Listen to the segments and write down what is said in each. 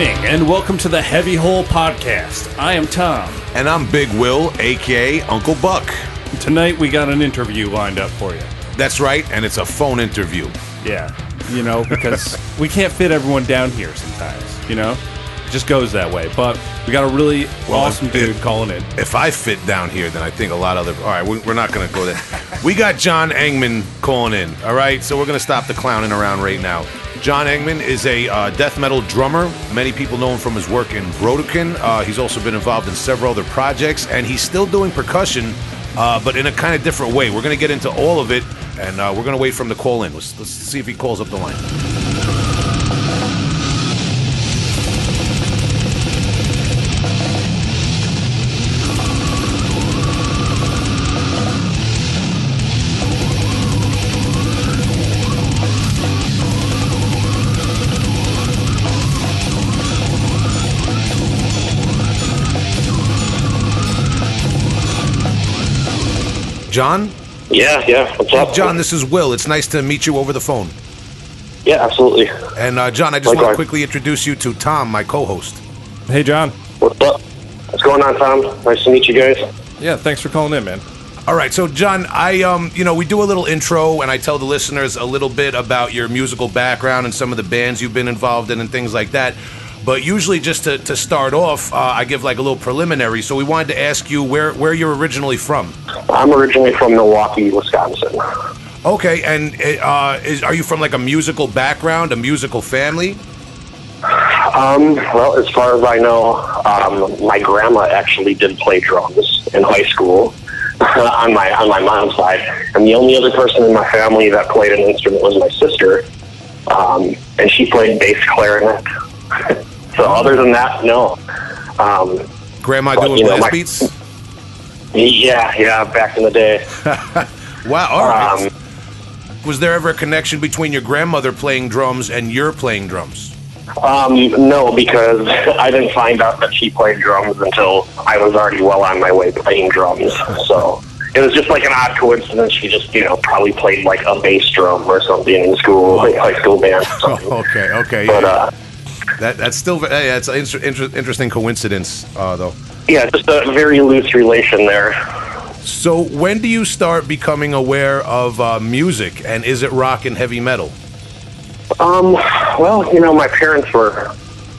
Evening, and welcome to the Heavy Hole Podcast. I am Tom. And I'm Big Will, aka Uncle Buck. Tonight we got an interview lined up for you. That's right, and it's a phone interview. Yeah, you know, because we can't fit everyone down here sometimes, you know? It just goes that way. But we got a really Well, awesome if- dude if- calling in. If I fit down here, then I think a lot of other. All right, we- we're not going to go there. we got Jon Engman calling in. All right, so we're going to stop the clowning around right now. Jon Engman is a uh, death metal drummer. Many people know him from his work in Brodequin. Uh, he's also been involved in several other projects, and he's still doing percussion, uh, but in a kind of different way. We're going to get into all of it, and uh, we're going to wait for him to call in. Let's, let's see if he calls up the line. Jon? Yeah, yeah. What's up? Jon, this is Will. It's nice to meet you over the phone. Yeah, absolutely. And uh, Jon, I just want to quickly introduce you to Tom, my co-host. Hey, Jon. What's up? What's going on, Tom? Nice to meet you guys. Yeah, thanks for calling in, man. All right, so Jon, I um, you know, we do a little intro, and I tell the listeners a little bit about your musical background and some of the bands you've been involved in and things like that. But usually, just to, to start off, uh, I give like a little preliminary. So we wanted to ask you where where you're originally from. I'm originally from Milwaukee, Wisconsin. Okay, and uh, is, are you from like a musical background, a musical family? Um, well, as far as I know, um, my grandma actually did play drums in high school on my on my mom's side, and the only other person in my family that played an instrument was my sister, um, and she played bass clarinet. so other than that, no. Um, Grandma But, doing you know, blast my- beats? yeah, yeah, back in the day. Wow, all right. Um, Was there ever a connection between your grandmother playing drums and you're playing drums? Um, no, because I didn't find out that she played drums until I was already well on my way playing drums. So it was just like an odd coincidence. She just, you know, probably played like a bass drum or something in school, like high school band. Or something. Oh, okay, okay. But yeah. uh, that that's still yeah, it's an inter- inter- interesting coincidence, uh, though. yeah, just a very loose relation there. So when do you start becoming aware of uh, music, and is it rock and heavy metal? Um, well, you know, my parents were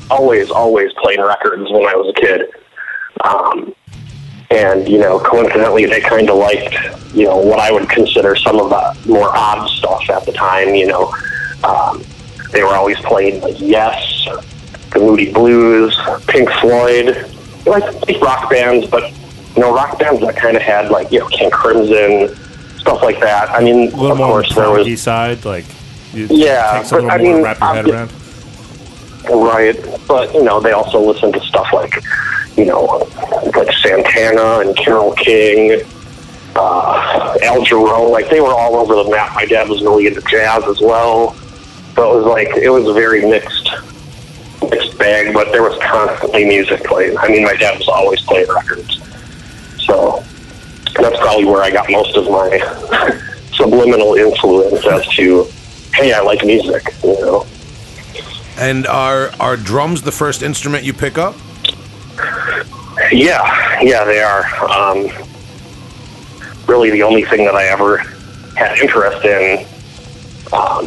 always, always playing records when I was a kid. Um, and, you know, coincidentally, they kind of liked, you know, what I would consider some of the more odd stuff at the time, you know. Um, they were always playing, like, Yes, the Moody Blues, Pink Floyd, like, like rock bands, but, you know, rock bands that kind of had, like, you know, King Crimson, stuff like that. I mean, A little of more course, there was... side, like, Yeah, takes a little but I mean, wrap your head I'm- around. Right, but you know they also listen to stuff like, you know, like Santana and Carole King, uh, Al Jarreau. Like they were all over the map. My dad was really into jazz as well, so it was like it was a very mixed, mixed bag. But there was constantly music playing. I mean, my dad was always playing records, so that's probably where I got most of my subliminal influence as to, hey, I like music. You know. And are are drums the first instrument you pick up? Yeah, yeah, they are. Um, really, the only thing that I ever had interest in um,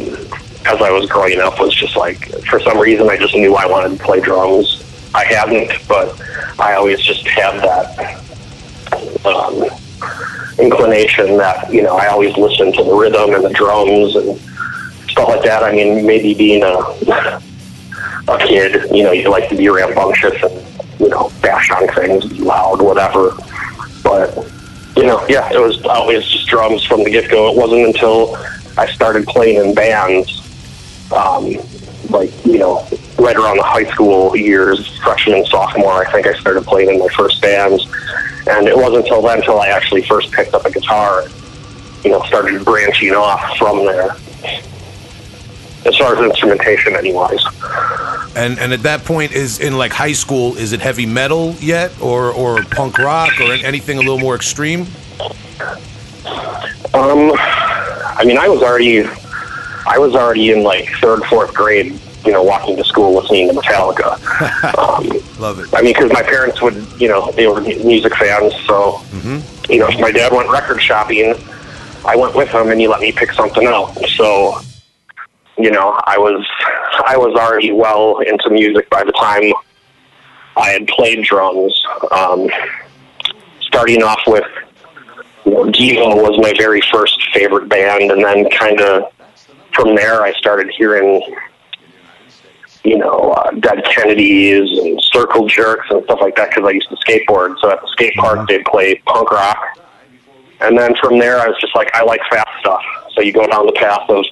as I was growing up was just like, for some reason, I just knew I wanted to play drums. I hadn't, but I always just had that um, inclination that you know I always listened to the rhythm and the drums and stuff like that. I mean, maybe being a a kid, you know, you like to be rambunctious and you know bash on things, loud, whatever. But you know, yeah, it was always just drums from the get go. It wasn't until I started playing in bands, um, like you know, right around the high school years, freshman and sophomore. I think I started playing in my first bands, and it wasn't until then until I actually first picked up a guitar. You know, started branching off from there. As far as instrumentation, anyways. And and at that point, is in like high school, is it heavy metal yet, or or punk rock, or anything a little more extreme? Um, I mean, I was already, I was already in like third, fourth grade you know, walking to school listening to Metallica. um, Love it. I mean, because my parents would, you know, they were music fans, so you know, if my dad went record shopping, I went with him, and he let me pick something out. So, you know, I was I was already well into music by the time I had played drums. Um, starting off with you know, Devo was my very first favorite band, and then kind of from there I started hearing you know, uh, Dead Kennedys and Circle Jerks and stuff like that because I used to skateboard. So at the skate park, they'd play punk rock. And then from there, I was just like, I like fast stuff. So you go down the path of,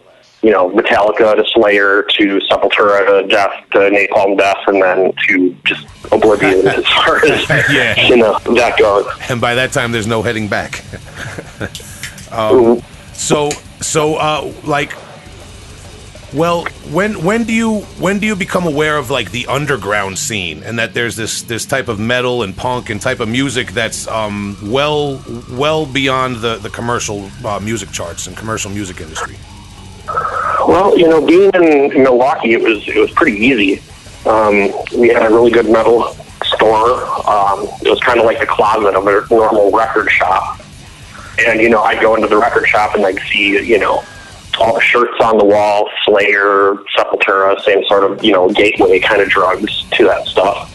you know, Metallica to Slayer to Sepultura to Death to Napalm Death and then to just Oblivion as far as, Yeah. you know, that goes. And by that time, there's no heading back. Um, Mhm. So, so, uh, like, well, when when do you when do you become aware of like the underground scene and that there's this this type of metal and punk and type of music that's um, well well beyond the the commercial uh, music charts and commercial music industry? Well, you know, being in Milwaukee, it was it was pretty easy. Um, we had a really good metal store. Um, it was kind of like the closet of a normal record shop. And you know, I'd go into the record shop and I'd see you know all the shirts on the wall, Slayer, Sepultura, same sort of you know gateway kind of drugs to that stuff.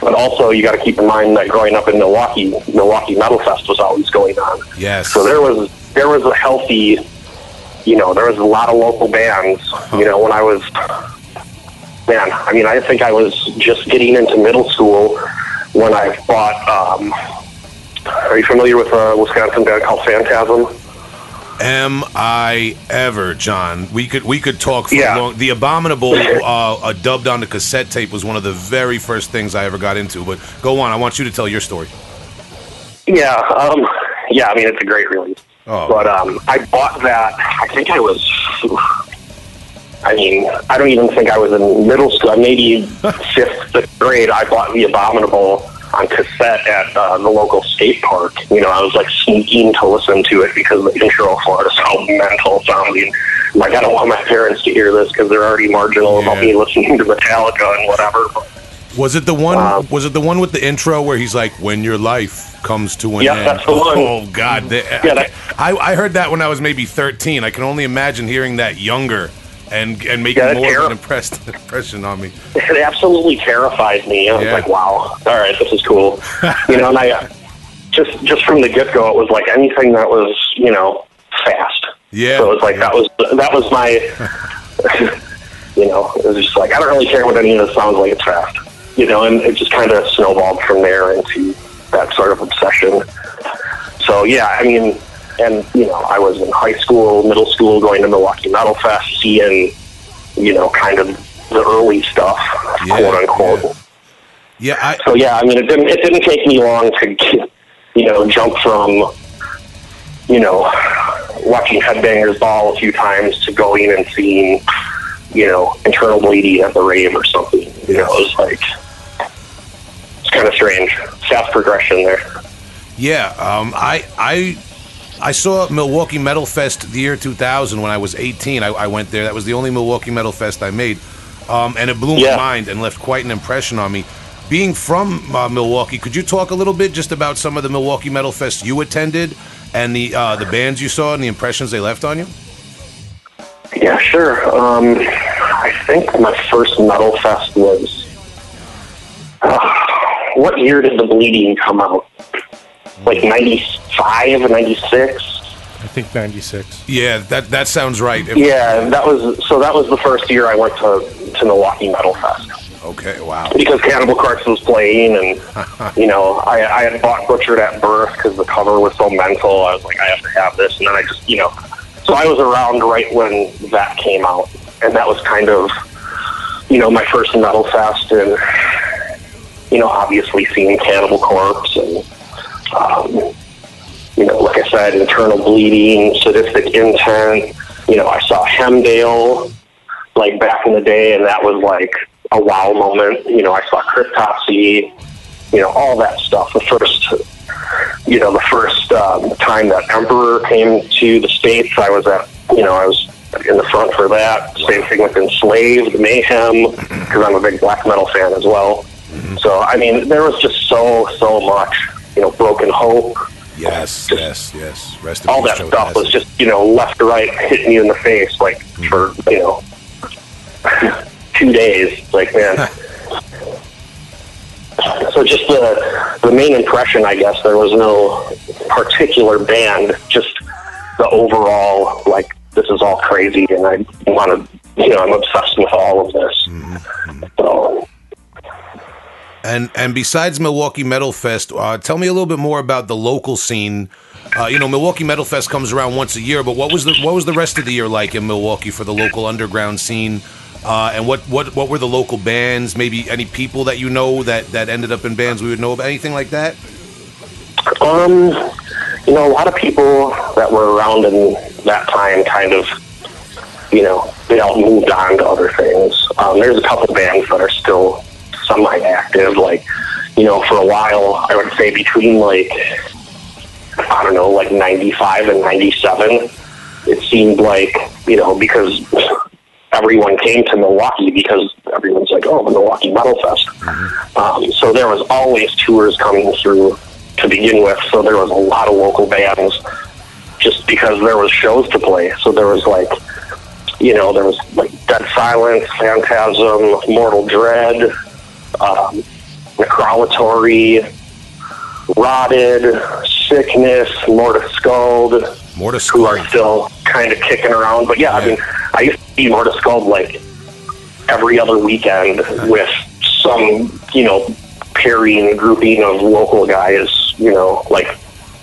But also, you got to keep in mind that growing up in Milwaukee, Milwaukee Metal Fest was always going on. Yes. So there was there was a healthy, you know, there was a lot of local bands. You know, when I was, man, I mean, I think I was just getting into middle school when I bought. Um, are you familiar with a Wisconsin band called Phantasm? Am I ever, John? We could we could talk for Yeah. long. The abominable uh, uh, dubbed on the cassette tape was one of the very first things I ever got into. But go on, I want you to tell your story. Yeah, um, yeah. I mean, it's a great release. Oh. But um, I bought that. I think I was. I mean, I don't even think I was in middle school. Maybe fifth, grade. I bought the Abominable on cassette at uh, the local skate park. You know, I was like sneaking to listen to it because the intro for it is so mental sounding. Like, I don't want my parents to hear this because they're already marginal about Yeah. me listening to Metallica and whatever. But Was it the one? Um, was it the one with the intro where he's like, "When your life comes to an Yeah, end"? that's the one. Oh God! The- Yeah, that- I, I heard that when I was maybe thirteen. I can only imagine hearing that younger and and making Yeah, more of an impressed impression on me. it absolutely terrifies me. I was Yeah. like, wow, all right, this is cool. you know, and I uh, just just from the get go, it was like anything that was you know fast. Yeah. So it was like that was that was my, you know, it was just like I don't really care what any of this sounds like. It's fast. You know, and it just kind of snowballed from there into that sort of obsession. So yeah, I mean, and you know, I was in high school, middle school, going to Milwaukee Metal Fest, seeing, you know, kind of the early stuff, Yeah, quote unquote. Yeah, I, So yeah, I mean, it didn't it didn't take me long to, you know, jump from, you know, watching Headbangers Ball a few times to going and seeing, you know, Internal Bleeding at the rave or something. You know, it was like it's kind of strange, fast progression there. Yeah, um, I I I saw Milwaukee Metal Fest the year 2000 when I was 18. I, I went there. That was the only Milwaukee Metal Fest I made, um, and it blew Yeah. my mind and left quite an impression on me. Being from uh, Milwaukee, could you talk a little bit just about some of the Milwaukee Metal Fest you attended and the uh, the bands you saw and the impressions they left on you? Yeah, sure. Um, I think my first metal fest was. Uh, what year did the Bleeding come out? Like 95, 96? I think 96. Yeah, that that sounds right. If- Yeah, that was so. That was the first year I went to to Milwaukee Metal Fest Okay. Wow. because Cannibal Corpse was playing, and you know I, I had bought Butchered at Birth because the cover was so mental. I was like, I have to have this, and then I just you know, so I was around right when that came out, and that was kind of you know my first Metal Fest, and you know obviously seeing Cannibal Corpse and. Um, you know, like I said, internal bleeding, sadistic intent. You know, I saw Hemdale like back in the day, and that was like a wow moment. You know, I saw Cryptopsy. You know, all that stuff. The first, you know, the first um, time that Emperor came to the states, I was at. You know, I was in the front for that. Same thing with Enslaved, Mayhem, because I'm a big black metal fan as well. So I mean, there was just so so much. You know, Broken Hope, Yes, yes, yes. Rest all that stuff was just you know left to right hitting you in the face like for you know two days. Like man. So just the the main impression, I guess, there was no particular band, just the overall like this is all crazy, and I want to, you know, I'm obsessed with all of this. So And and besides Milwaukee Metal Fest, uh, tell me a little bit more about the local scene. Uh, you know, Milwaukee Metal Fest comes around once a year, but what was the what was the rest of the year like in Milwaukee for the local underground scene? Uh, and what, what what were the local bands? Maybe any people that you know that that ended up in bands we would know about anything like that? Um, you know, a lot of people that were around in that time kind of, you know, they all moved on to other things. Um, there's a couple bands that are still semi-active. Like, you know, for a while, I would say between like, I don't know, like 95 and 97, it seemed like, you know, because everyone came to Milwaukee because everyone's like, oh, the Milwaukee Metal Fest. Um, so there was always tours coming through to begin with. So there was a lot of local bands just because there was shows to play. So there was like, you know, there was like Dead Silence, Phantasm, Mortal Dread, um, Necrolatory, Rotted, Sickness, Morta Skuld, mortis to who are still kind of kicking around. But yeah, I mean, I used to see Morta Skuld like every other weekend with some, you know, pairing grouping of local guys, you know, like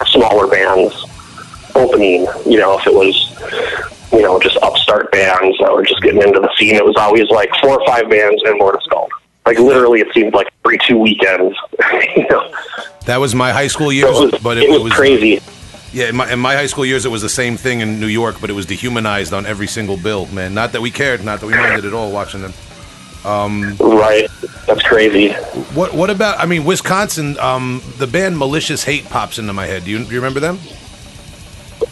smaller bands opening, you know, if it was, you know, just upstart bands that were just getting into the scene, it was always like four or five bands and Morta Skuld. Like literally, it seemed like every two weekends. you know, That was my high school years, it was, but it, it, was, was crazy. Yeah, in my, in my high school years, it was the same thing in New York, but it was dehumanized on every single bill. Man, not that we cared, not that we minded at all watching them. Right, that's crazy. What what about? I mean, Wisconsin. Um, the band Malicious Hate pops into my head. Do you, do you remember them?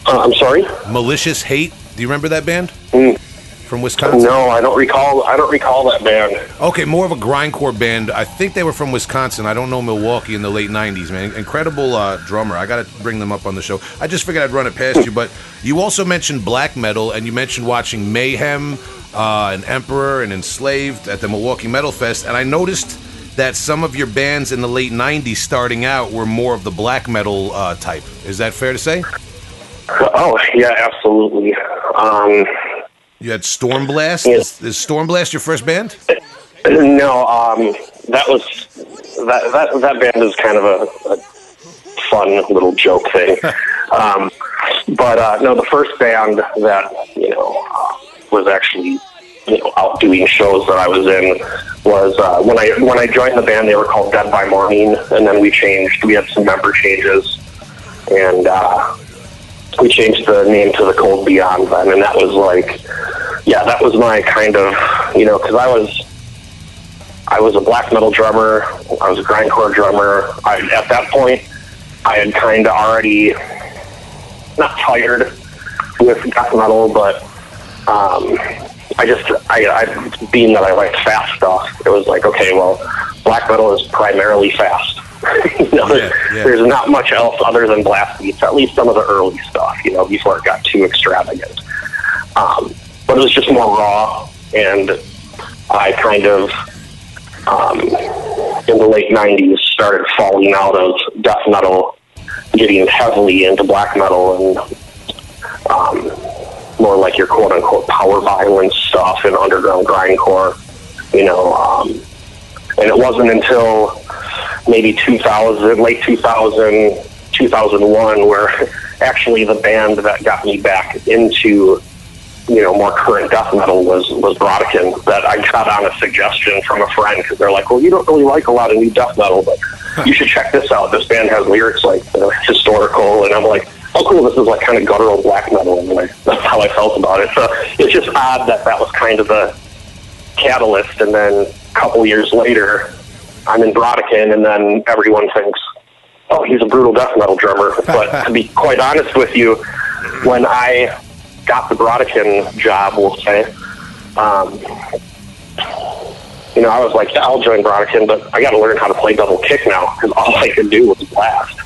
Uh, I'm sorry. Malicious Hate. Do you remember that band Mm. From Wisconsin? No, I don't recall. I don't recall that band. Okay, more of a grindcore band. I think they were from Wisconsin. I don't know Milwaukee in the late '90s. Man, incredible uh, drummer. I got to bring them up on the show. I just figured I'd run it past you, but you also mentioned black metal, and you mentioned watching Mayhem, uh, and Emperor, and Enslaved at the Milwaukee Metal Fest, and I noticed that some of your bands in the late '90s, starting out, were more of the black metal uh, type. Is that fair to say? Oh yeah, absolutely. Um, You had Stormblast. Yes. Is, is Stormblast your first band? no, um, that was that that that band is kind of a, a fun little joke thing. um, but uh, no, the first band that you know uh, was actually you know out doing shows that I was in was uh, when I when I joined the band. They were called Dead by Morning, and then we changed. We had some member changes, and uh, we changed the name to the Cold Beyond then, and that was like, yeah, that was my kind of, you know, because I was, I was a black metal drummer, I was a grindcore drummer. I, at that point, I had kind of already, not tired with death metal, but um, I just, I, I, being that I liked fast stuff, it was like, okay, well, black metal is primarily fast. you know, Yeah, yeah. there's not much else other than blast beats, at least some of the early stuff, you know, before it got too extravagant. Um, but it was just more raw, and I kind of, um, in the late 90s, started falling out of death metal, getting heavily into black metal and um, more like your quote unquote power violence stuff and underground grindcore, you know. Um, and it wasn't until maybe 2000, late 2000, 2001, where actually the band that got me back into, you know, more current death metal was was Brodequin. That I got on a suggestion from a friend because they're like, well, you don't really like a lot of new death metal, but you should check this out. This band has lyrics like uh, historical, and I'm like. Oh, cool! This is like kind of guttural black metal, and like, that's how I felt about it. So it's just odd that that was kind of a catalyst, and then a couple years later, I'm in Brodequin, and then everyone thinks, oh, he's a brutal death metal drummer. But to be quite honest with you, when I got the Brodequin job, we'll say, um, you know, I was like, yeah, I'll join Brodequin, but I got to learn how to play double kick now because all I could do was blast.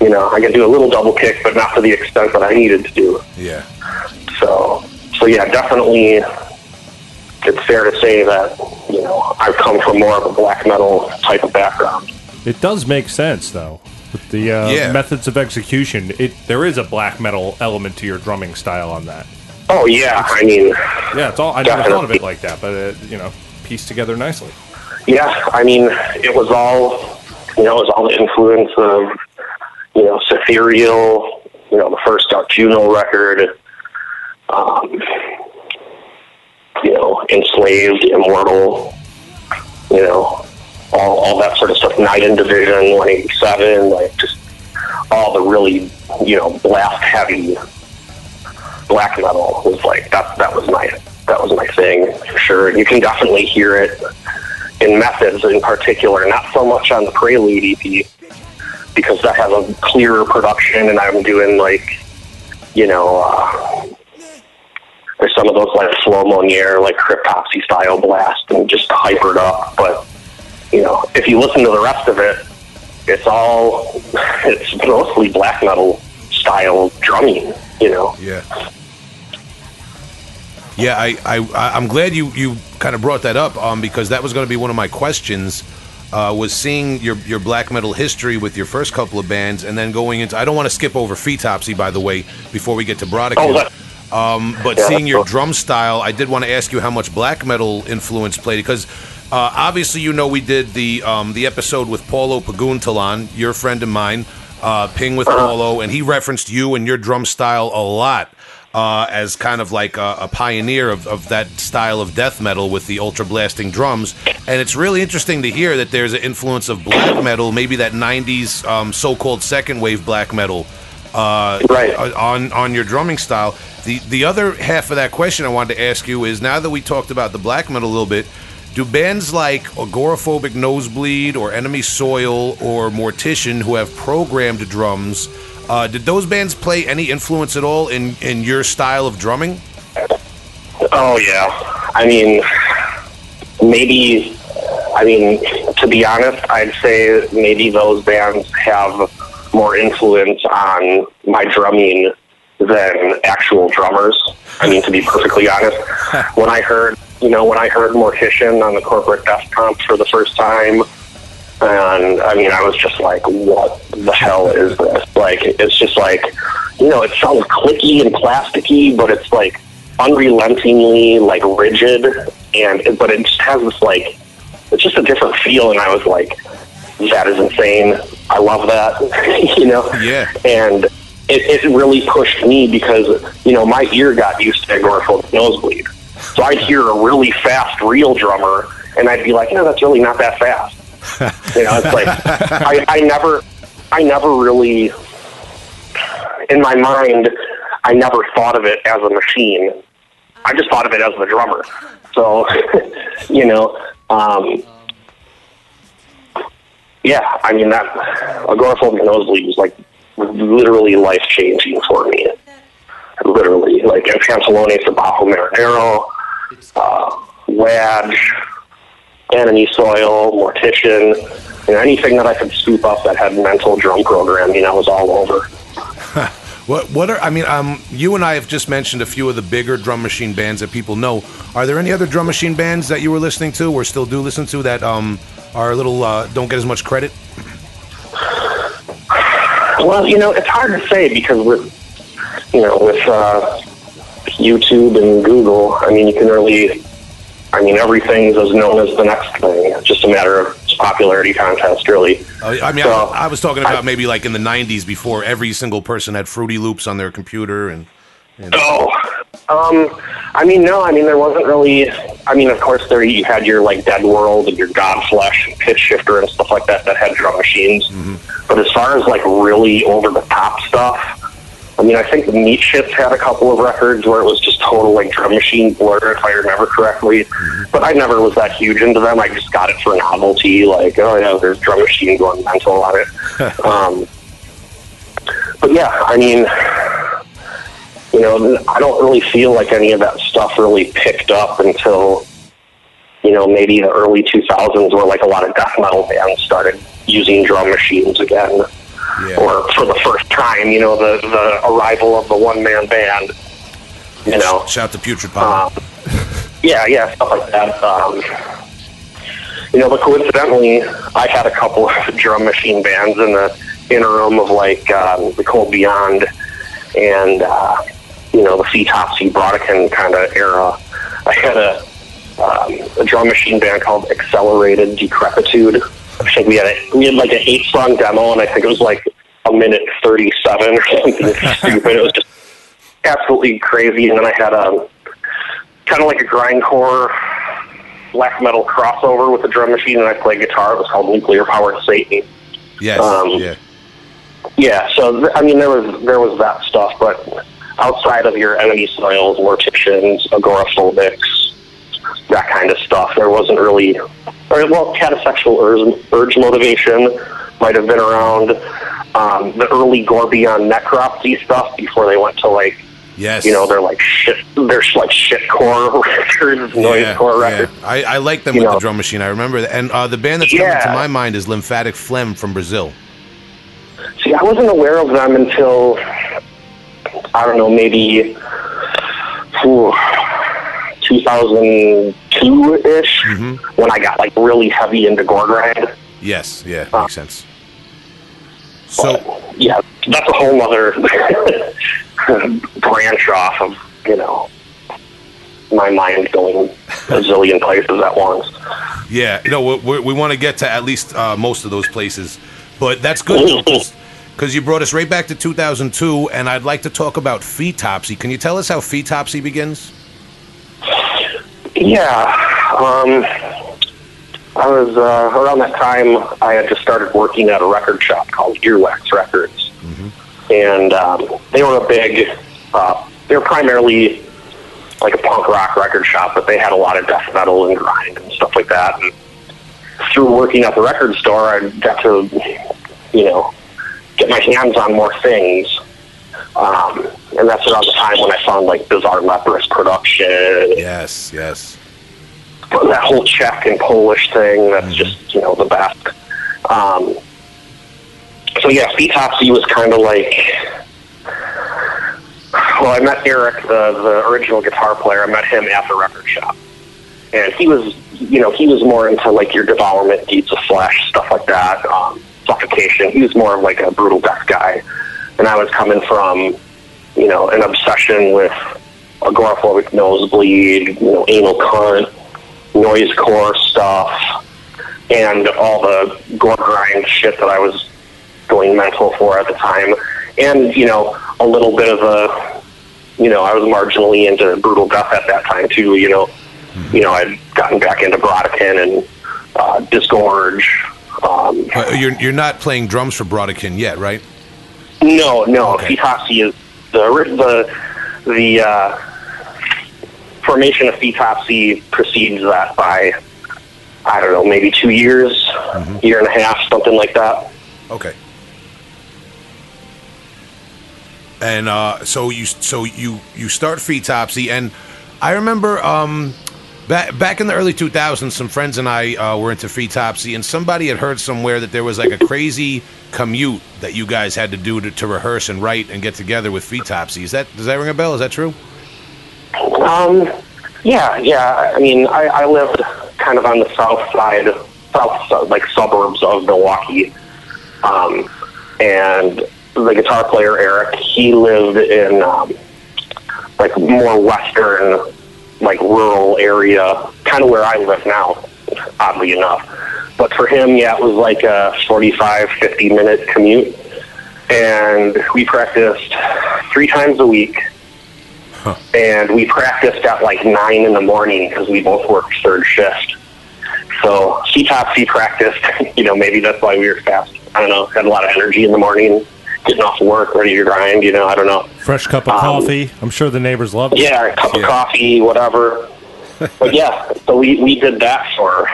You know, I could do a little double kick, but not to the extent that I needed to do. Yeah. So, so yeah, definitely, it's fair to say that you know I've come from more of a black metal type of background. It does make sense though. With the uh, Yeah. methods of execution, it There is a black metal element to your drumming style on that. Oh yeah, I mean, Yeah, it's all. I never thought of it like that, but it, you know, pieced together nicely. yeah, I mean, it was all, you know, it was all the influence of, you know, Setherial, you know, the first Dark Funeral record, um, you know, Enslaved, Immortal, you know, all, all that sort of stuff, Night in Division, 187, like just all the really, you know, blast heavy black metal was like, that, that was my, that was my thing for sure. You can definitely hear it in methods in particular, not so much on the Prelude EP because that has a clearer production, and I'm doing like, you know, uh, there's some of those like Flo Mounier, like cryptopsy style blast, and just hypered up. But you know, if you listen to the rest of it, it's all it's mostly black metal style drumming. You know, Yeah. Yeah, I, I, I'm glad you, you kind of brought that up um, because that was going to be one of my questions. Uh, was seeing your your black metal history with your first couple of bands, and then going into. I don't want to skip over Foetopsy, by the way, before we get to Brodequin. Oh, um, but Yeah, seeing your cool. drum style, I did want to ask you how much black metal influence played because uh, obviously you know we did the um, the episode with Paulo Paguntalan, your friend of mine, uh, Ping with Paulo, and he referenced you and your drum style a lot uh, as kind of like a, a pioneer of, of that style of death metal with the ultra blasting drums. And it's really interesting to hear that there's an influence of black metal, maybe that '90s um, so-called second wave black metal uh, Right. on on your drumming style. The the other half of that question I wanted to ask you is now that we talked about the black metal a little bit, do bands like Agoraphobic Nosebleed or Enemy Soil or Mortician who have programmed drums, uh, did those bands play any influence at all in in your style of drumming? Oh yeah. I mean, maybe. I mean, to be honest, I'd say maybe those bands have more influence on my drumming than actual drummers. I mean, to be perfectly honest, when I heard, you know, when I heard Mortician on the corporate desktop for the first time, and I mean, I was just like, what the hell is this? Like, it's just like, you know, it sounds clicky and plasticky, but it's like unrelentingly like rigid, and but it just has this like, it's just a different feel. And I was like, that is insane. I love that, you know. Yeah. And it, it really pushed me because you know my ear got used to agoraphobic nosebleed, so I'd hear a really fast real drummer, and I'd be like, no, that's really not that fast. You know, it's like I, I never, I never really, in my mind, I never thought of it as a machine. I just thought of it as the drummer. So, you know, um, yeah, I mean that agoraphobic nosebleed was like literally life changing for me. Literally, like in Pantalone for Bajo Marinero, uh, Wadge, Enemy Soil, Mortician, and anything that I could scoop up that had mental drum programming, I was all over. What what are I mean? Um, you and I have just mentioned a few of the bigger drum machine bands that people know. Are there any other drum machine bands that you were listening to or still do listen to that um are a little uh, don't get as much credit? Well, you know, it's hard to say because with you know with uh, YouTube and Google, I mean, you can really, I mean, everything's as known as the next thing. It's just a matter of popularity contest, really. Uh, I mean, So, I, I was talking about I- maybe like in the '90s before every single person had Fruity Loops on their computer and. And Oh, um, I mean, no, I mean, there wasn't really. I mean, of course, there you had your like Dead World and your Godflesh and Pitch Shifter and stuff like that that had drum machines. But as far as like really over the top stuff, I mean, I think the Meat Shits had a couple of records where it was just total like drum machine blur, if I remember correctly. But I never was that huge into them. I just got it for novelty, like, oh yeah, there's drum machine going mental on it. um, but yeah, I mean, you know, I don't really feel like any of that stuff really picked up until, you know, maybe the early 2000s where like a lot of death metal bands started using drum machines again. Yeah. Or for the first time, you know, the, the arrival of the one man band, you know. Shout to Putrid Power. Um, yeah, yeah, stuff like that. Um, you know, but coincidentally, I had a couple of drum machine bands in the interim of like um, the Cold Beyond and uh, you know the Foetopsy Brodequin kind of era. I had a um, a drum machine band called Accelerated Decrepitude. I think we had a, we had like an eight song demo, and I think it was like a minute thirty seven or something stupid. It was just absolutely crazy. And then I had a kind of like a grindcore black metal crossover with a drum machine, and I played guitar. It was called Nuclear Powered Satan. yes. um, yeah. Yeah, so th- I mean, there was there was that stuff, but outside of your enemy soils, morticians, agoraphobics, that kind of stuff, there wasn't really. Or, well, catasexual urge, urge motivation might have been around. Um, the early Gore Beyond Necropsy stuff before they went to like Yes. you know they're like shit they're like shitcore records, noisecore yeah. records. I, I like them You with know. the drum machine. I remember that. And uh, the band that's coming to my mind is Lymphatic Phlegm from Brazil. See, I wasn't aware of them until I don't know, maybe ooh, 2002 ish, Mm-hmm. when I got like really heavy into gore grind. Yes. Yeah. Ah. Makes sense. So But, yeah, that's a whole other branch off of you know my mind going a zillion places at once. yeah, no, we, we, we want to get to at least uh, most of those places, but that's good because you brought us right back to 2002, and I'd like to talk about Foetopsy. Can you tell us how Foetopsy begins? Yeah. Um, I was uh, around that time. I had just started working at a record shop called Earwax Records, and um, they were a big. Uh, they were primarily like a punk rock record shop, but they had a lot of death metal and grind and stuff like that. And through working at the record store, I got to, you know, get my hands on more things. Um, and that's around the time when I found like Bizarre Leprous production Yes, yes. that whole Czech and Polish thing. That's just you know the best. Um, so yeah, Foetopsy was kind of like. Well, I met Eric, the the original guitar player. I met him at the record shop, and he was, you know, he was more into like your Devourment, deeds of flesh, stuff like that, um, suffocation. He was more of like a brutal death guy, and I was coming from, you know, an obsession with agoraphobic nosebleed, you know, anal cunt, noise core stuff, and all the gore grind shit that I was going mental for at the time. And, you know, a little bit of a, you know, I was marginally into brutal death at that time too, you know. You know, I'd gotten back into Brodequin and uh, Disgorge. Um, Uh, you're you're not playing drums for Brodequin yet, right? no, no, Okay. Foetopsy is the the the uh, formation of Foetopsy precedes that by I don't know, maybe two years, year and a half, something like that. Okay. And uh, so you so you you start Foetopsy, and I remember um, back back in the early 2000s, some friends and I uh, were into Foetopsy, and somebody had heard somewhere that there was like a crazy commute that you guys had to do to, to rehearse and write and get together with Foetopsy. Is that does that ring a bell? Is that true? Um, yeah, yeah. I mean, I, I lived kind of on the south side, south like suburbs of Milwaukee, um, and the guitar player Eric, he lived in um, like more western, like rural area, kind of where I live now, oddly enough. But for him, yeah, it was like a 45, 50 minute commute. And we practiced three times a week and we practiced at like nine in the morning because we both worked third shift. So Foetopsy practiced, you know, maybe that's why we were fast. I don't know, had a lot of energy in the morning, getting off work, ready to grind, you know, I don't know. Fresh cup of Um, coffee. I'm sure the neighbors love it. Yeah, a cup Yeah. of coffee, whatever. but yeah, so we, we did that for,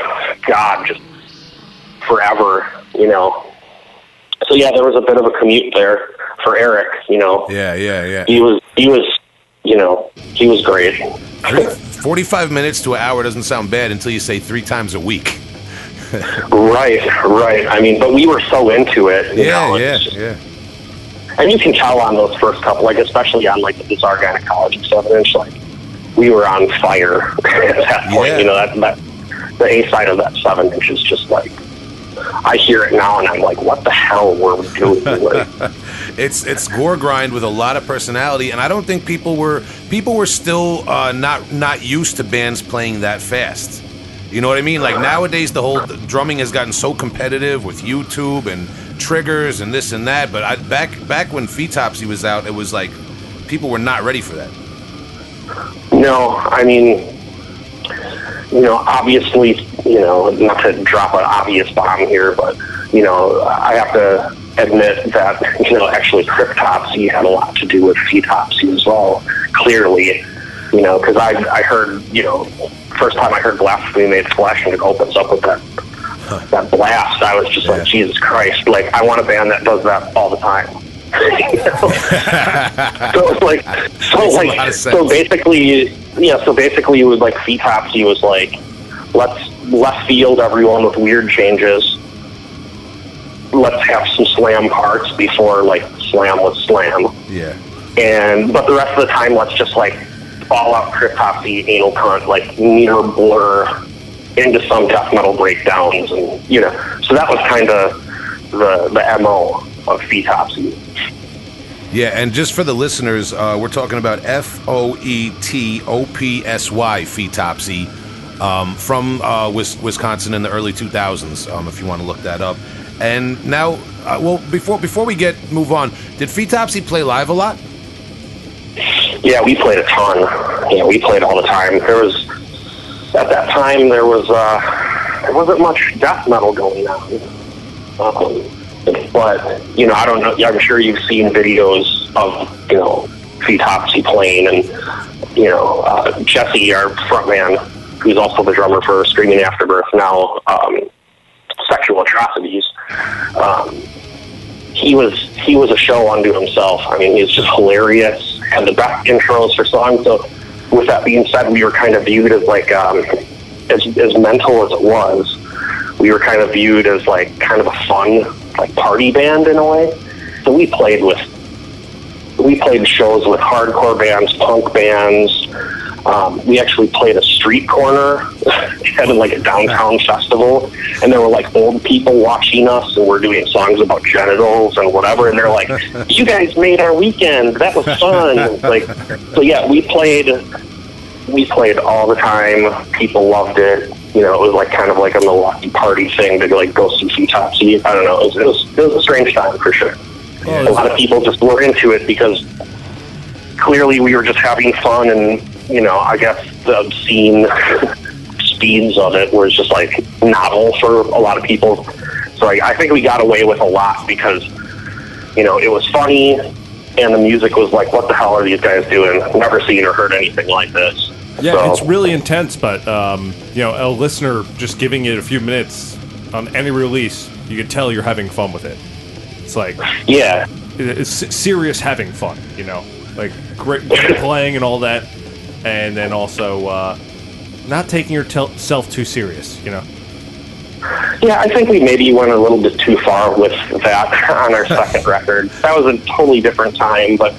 God, just forever, you know. So yeah, there was a bit of a commute there for Eric, you know Yeah, yeah, yeah. he was he was you know, he was great. 45 minutes to an hour doesn't sound bad until you say three times a week. right, right. I mean, but we were so into it. you Yeah, know, yeah, just- yeah. And you can tell on those first couple, like especially on like the Bizarre Gynecology seven inch, like we were on fire at that point. Yeah. You know that that the A side of that seven inch is just like I hear it now and I'm like, what the hell were we doing? Like, It's it's gore grind with a lot of personality, and I don't think people were people were still uh, not not used to bands playing that fast. You know what I mean? Like nowadays, the whole drumming has gotten so competitive with YouTube and triggers and this and that. But I, back back when Foetopsy was out, it was like people were not ready for that. no, I mean, you know, obviously, you know, not to drop an obvious bomb here, but you know, I have to admit that you know actually cryptopsy had a lot to do with foetopsy as well. Clearly, you know, because I I heard you know first time I heard blasphemy made flesh and it opens up with that that blast. I was just Yeah. like Jesus Christ! Like I want a band that does that all the time. You so it's like so like so basically yeah so basically it was like foetopsy was like let's left field everyone with weird changes let's have some slam parts before like slam was slam Yeah. and but the rest of the time let's just like all out cryptopsy anal cunt like near blur into some death metal breakdowns and you know so that was kind of the the mo of foetopsy Yeah, and just for the listeners, uh, we're talking about F O E T O P S Y Foetopsy um, from uh, Wisconsin in the early 2000s. Um, if you want to look that up. And now, uh, well, before before we get move on, did Foetopsy play live a lot? Yeah, we played a ton. Yeah, we played all the time. There was at that time there was uh, there wasn't much death metal going on. Um, but you know, I don't know. I'm sure you've seen videos of you know Foetopsy playing, and you know uh, Jesse, our frontman, who's also the drummer for Screaming Afterbirth now, um, Sexual Atrocities. Um, he was he was a show unto himself. I mean, he's just hilarious, had the best intros for songs. So, with that being said, we were kind of viewed as like um, as as mental as it was. We were kind of viewed as like kind of a fun like party band in a way. So we played with we played shows with hardcore bands, punk bands. Um, we actually played a street corner at like a downtown festival, and there were like old people watching us, and we're doing songs about genitals and whatever. And they're like, "You guys made our weekend. That was fun." like, so yeah, we played. We played all the time. People loved it. You know, it was like kind of like a Milwaukee party thing to like go see Foetopsy. I don't know. It was, it was it was a strange time for sure. a lot of people just were into it because clearly we were just having fun and you know i guess the obscene speeds of it was just like novel for a lot of people. So I, I think we got away with a lot because you know it was funny and the music was like what the hell are these guys doing? Never seen or heard anything like this. Yeah, So- it's really intense, but um, you know, a listener just giving it a few minutes on any release, you can tell you're having fun with it. It's like yeah. it's serious having fun, you know, like great, great playing and all that, and then also uh, not taking yourself too serious, you know. Yeah, I think we maybe went a little bit too far with that on our second record. That was a totally different time, but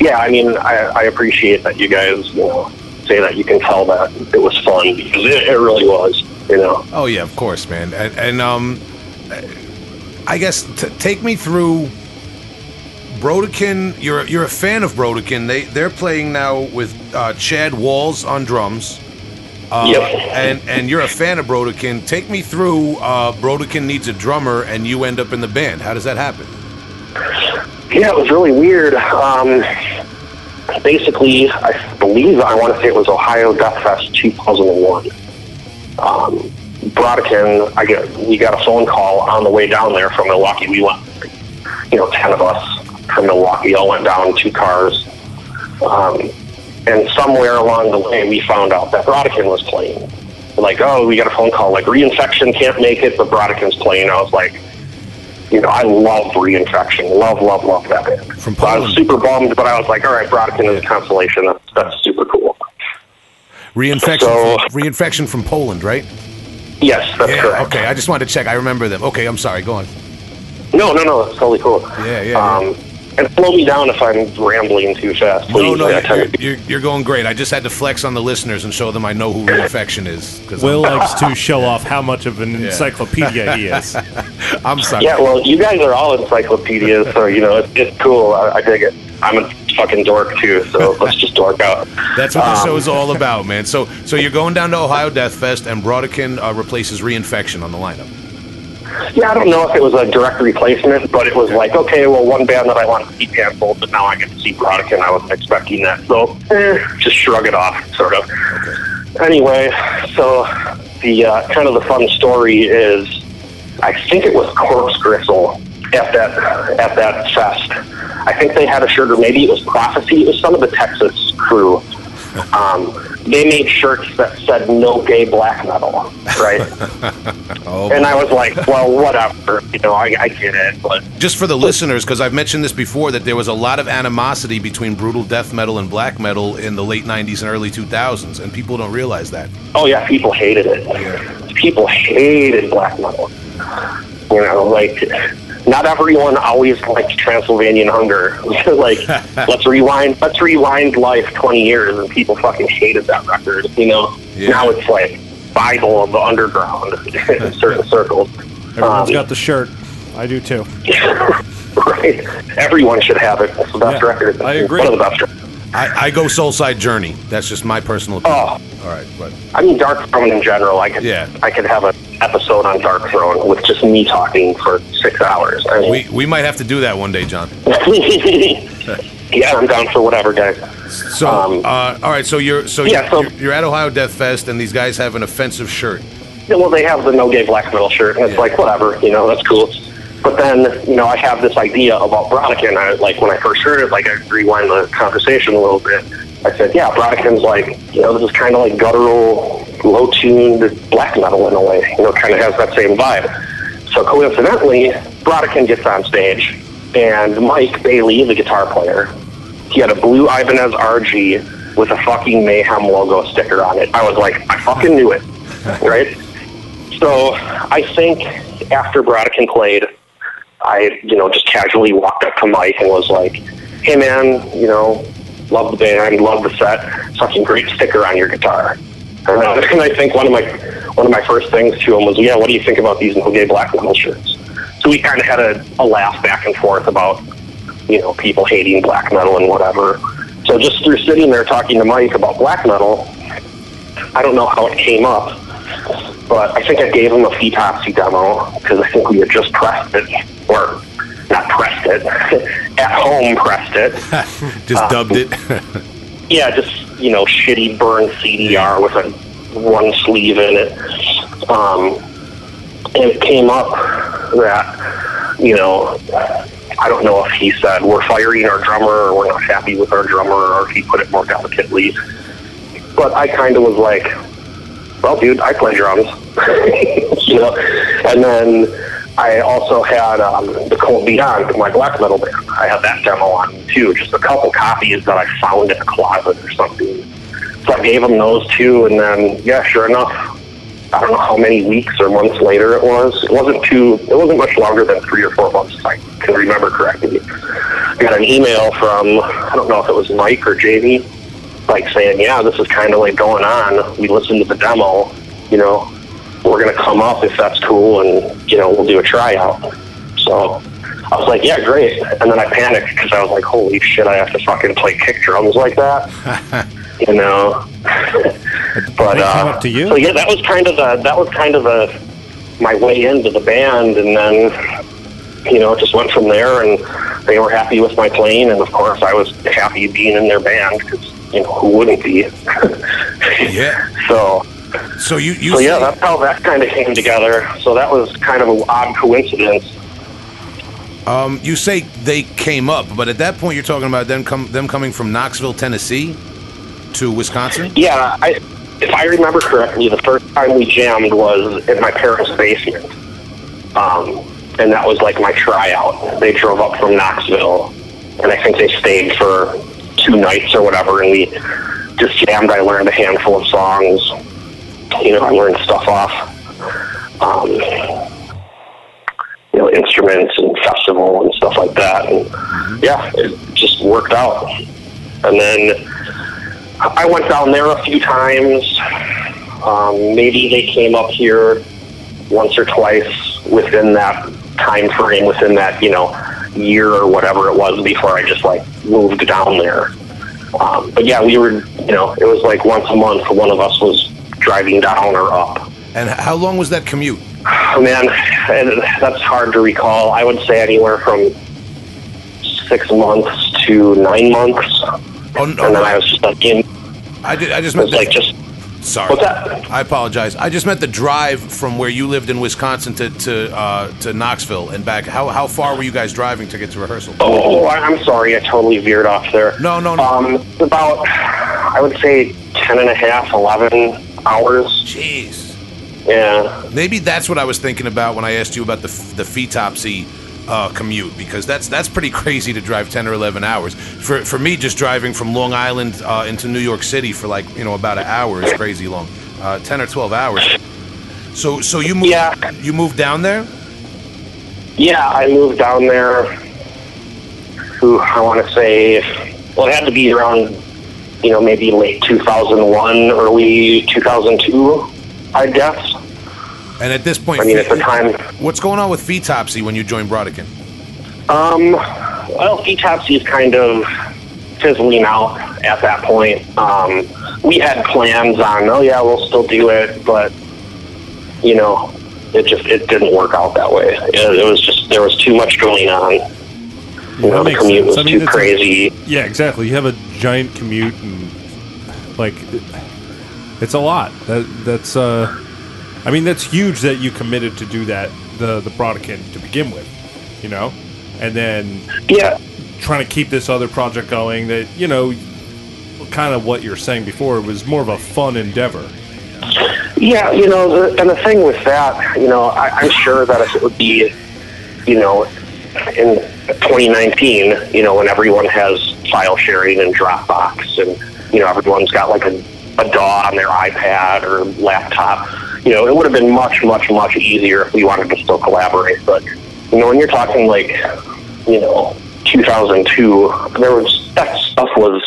yeah, I mean, I, I appreciate that you guys, you know, say that you can tell that it was fun because it, it really was, you know. Oh yeah, of course, man. And, and um, I guess t- take me through Brodequin. You're you're a fan of Brodequin. They they're playing now with uh, Chad Walls on drums. Uh, Yep. And and you're a fan of Brodequin. Take me through. Uh, Brodequin needs a drummer, and you end up in the band. How does that happen? Yeah, it was really weird. Um, basically, I believe I want to say it was Ohio Death Fest 2001. Um, Brodequin, I get we got a phone call on the way down there from Milwaukee. We went, you know, ten of us from Milwaukee all went down two cars, um, and somewhere along the way we found out that Brodequin was playing. Like, oh, we got a phone call. Like, reinfection can't make it, but Brodequin's playing. I was like, you know, I love reinfection. Love, love, love that band. From so I was Poland. super bummed, but I was like, all right, Brodequin is a consolation. That's, that's super cool. Reinfection, So- from, reinfection from Poland, right? Yes, that's Yeah. correct. Okay, I just wanted to check. I remember them. Okay, I'm sorry. Go on. No, no, no, it's totally cool. Yeah, yeah, yeah. And slow me down if I'm rambling too fast, please. No, no, I you're, you're, you're going great. I just had to flex on the listeners and show them I know who reinfection is. Cause Will I'm, likes to show off how much of an encyclopedia he is. I'm sorry. Yeah, well, you guys are all encyclopedias, so you know it's, it's cool. I, I dig it. I'm a fucking dork too, so let's just dork out. That's what the Um, show is all about, man. So, so you're going down to Ohio Death Fest, and Brodequin uh, replaces reinfection on the lineup. Yeah, I don't know if it was a direct replacement, but it was like, okay, well, one band that I wanted to see canceled, but now I get to see Brodequin. I wasn't expecting that, so eh, just shrug it off, sort of. Anyway, so the uh, kind of the fun story is, I think it was Corpse Gristle at that at that fest. I think they had a shirt, or maybe it was Prophecy. It was some of the Texas crew. Um, they made shirts that said "No Gay Black Metal," right? Oh, And I was like, well, whatever. You know, I, I get it. But just for the listeners, because I've mentioned this before, that there was a lot of animosity between brutal death metal and black metal in the late '90s and early 2000s, and people don't realize that. oh yeah, people hated it. People hated black metal. You know, like not everyone always liked Transylvanian Hunger. like, let's rewind. Let's rewind life 20 years, and people fucking hated that record. You know, Yeah. now it's like Bible of the underground in certain circles. Everyone's Um, got the shirt. I do too. right. Everyone should have it. It's the best Yeah, record. I agree. One of the best. records. I, I go Soulside Journey. That's just my personal opinion. Oh, All right, but I mean, Darkthrone in general. I could, Yeah. I could have an episode on Darkthrone with just me talking for six hours. I mean, we we might have to do that one day, John. yeah, I'm down for whatever, guys. So, Um, uh, all right. So you're so, Yeah, you're, so- you're at Ohio Death Fest, and these guys have an offensive shirt. Yeah, well, they have the no gay black metal shirt, and it's Yeah. like whatever, you know, that's cool. But then, you know, I have this idea about Brodequin. I like when I first heard it, like I rewind the conversation a little bit. I said, yeah, Brodequin's like, you know, this is kind of like guttural, low-tuned black metal in a way. You know, kind of has that same vibe. So coincidentally, Brodequin gets on stage, and Mike Bailey, the guitar player, he had a blue Ibanez RG with a fucking Mayhem logo sticker on it. I was like, I fucking knew it, right? So I think after Brodequin played, I, you know, just casually walked up to Mike and was like, hey man, you know, love the band, love the set, fucking great sticker on your guitar. And, uh, I think one of my one of my first things to him was, yeah, what do you think about these no gay black metal shirts? So we kind of had a, a laugh back and forth about, you know, people hating black metal and whatever. So just through sitting there talking to Mike about black metal, I don't know how it came up, but I think I gave him a Foetopsy demo because I think we had just pressed it, or not pressed it, at home pressed it. Just Uh, dubbed it. Yeah, just you know, shitty burn CDR with a one sleeve in it. Um, and it came up that you know, I don't know if he said we're firing our drummer or we're not happy with our drummer, or if he put it more delicately. But I kind of was like, well, dude, I play drums, you know. And then I also had um, the Cold Beyond, my black metal band. I had that demo on too, just a couple copies that I found in a closet or something. So I gave them those two, and then yeah, sure enough, I don't know how many weeks or months later it was. It wasn't too. It wasn't much longer than three or four months. If I can remember correctly. I got an email from I don't know if it was Mike or Jamie, like saying, "Yeah, this is kind of like going on. We listened to the demo. You know, we're gonna come up if that's cool, and you know, we'll do a tryout." So I was like, "Yeah, great." And then I panicked because I was like, "Holy shit! I have to fucking play kick drums like that." you know. but uh, to you? so yeah, that was kind of the that was kind of the my way into the band, and then you know, it just went from there, and they were happy with my playing, and of course, I was happy being in their band because you know who wouldn't be. yeah. So So you you so yeah, that's how that kind of came together. So that was kind of an odd coincidence. um you say they came up, but at that point you're talking about them come them coming from Knoxville, Tennessee, to Wisconsin. Yeah, I, if I remember correctly, the first time we jammed was in my parents' basement. Um, and that was like my tryout. They drove up from Knoxville, and I think they stayed for two nights or whatever, and we just jammed. I learned a handful of songs. You know, I learned stuff off, um, you know, instruments and festival and stuff like that. And yeah, it just worked out. And then I went down there a few times. Um, maybe they came up here once or twice within that time frame, within that you know year or whatever it was before I just like moved down there. Um, but yeah, we were you know it was like once a month for one of us was driving down or up. And how long was that commute? Oh, man, that's hard to recall. I would say anywhere from six months to nine months, Oh, no, and then I was just like in. I, ju- I just It meant like just sorry. what's that? I apologize. I just meant the drive from where you lived in Wisconsin to to uh, to Knoxville and back. How how far were you guys driving to get to rehearsal? Oh, I- I'm sorry. I totally veered off there. No, no, no. Um, about, I would say 10 and a half, 11 hours. Jeez. Yeah. Maybe that's what I was thinking about when I asked you about the the Foetopsy uh, commute because that's that's pretty crazy to drive ten or eleven hours. For for me, just driving from Long Island uh, into New York City for like you know about an hour is crazy long. Uh, ten or twelve hours. So so you moved Yeah. you moved down there. Yeah, I moved down there, who I want to say, well, it had to be around, you know, maybe late 2001, early 2002, I guess. And at this point, I mean, at the time, what's going on with Foetopsy when you joined Brodequin? Um, well, Foetopsy is kind of fizzling out at that point. Um, we had plans on, oh yeah, we'll still do it, but you know, it just it didn't work out that way. It, it was just there was too much going on. You know, the commute sense. was I mean, too it's a- crazy. Yeah, exactly. You have a giant commute and like it's a lot. That that's uh I mean that's huge that you committed to do that the the Brodequin to begin with, you know? And then Yeah, trying to keep this other project going that, you know, kind of what you're saying before it was more of a fun endeavor. Yeah, you know, the, and the thing with that, you know, I, I'm sure that if it would be, you know, in 2019, you know, when everyone has file sharing and Dropbox, and you know, everyone's got like a, a DAW on their iPad or laptop, you know, it would have been much, much, much easier if we wanted to still collaborate. But you know, when you're talking like, you know, 2002, there was that stuff was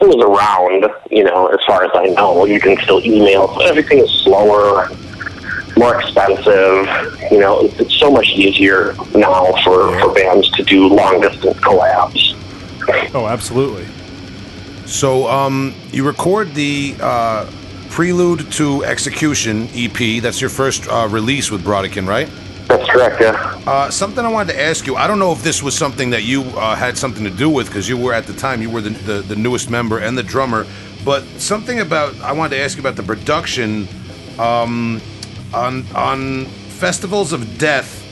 it was around, you know, as far as I know. You can still email. but Everything is slower, more expensive. You know, it's, it's so much easier now for, for bands to do long distance collabs. Oh, absolutely. So um, you record the uh, Prelude to Execution EP. That's your first uh, release with Brodequin, right? That's correct, yeah. Uh, something I wanted to ask you. I don't know if this was something that you uh, had something to do with because you were at the time you were the, the the newest member and the drummer. But something about I wanted to ask you about the production um, on on Festivals of Death.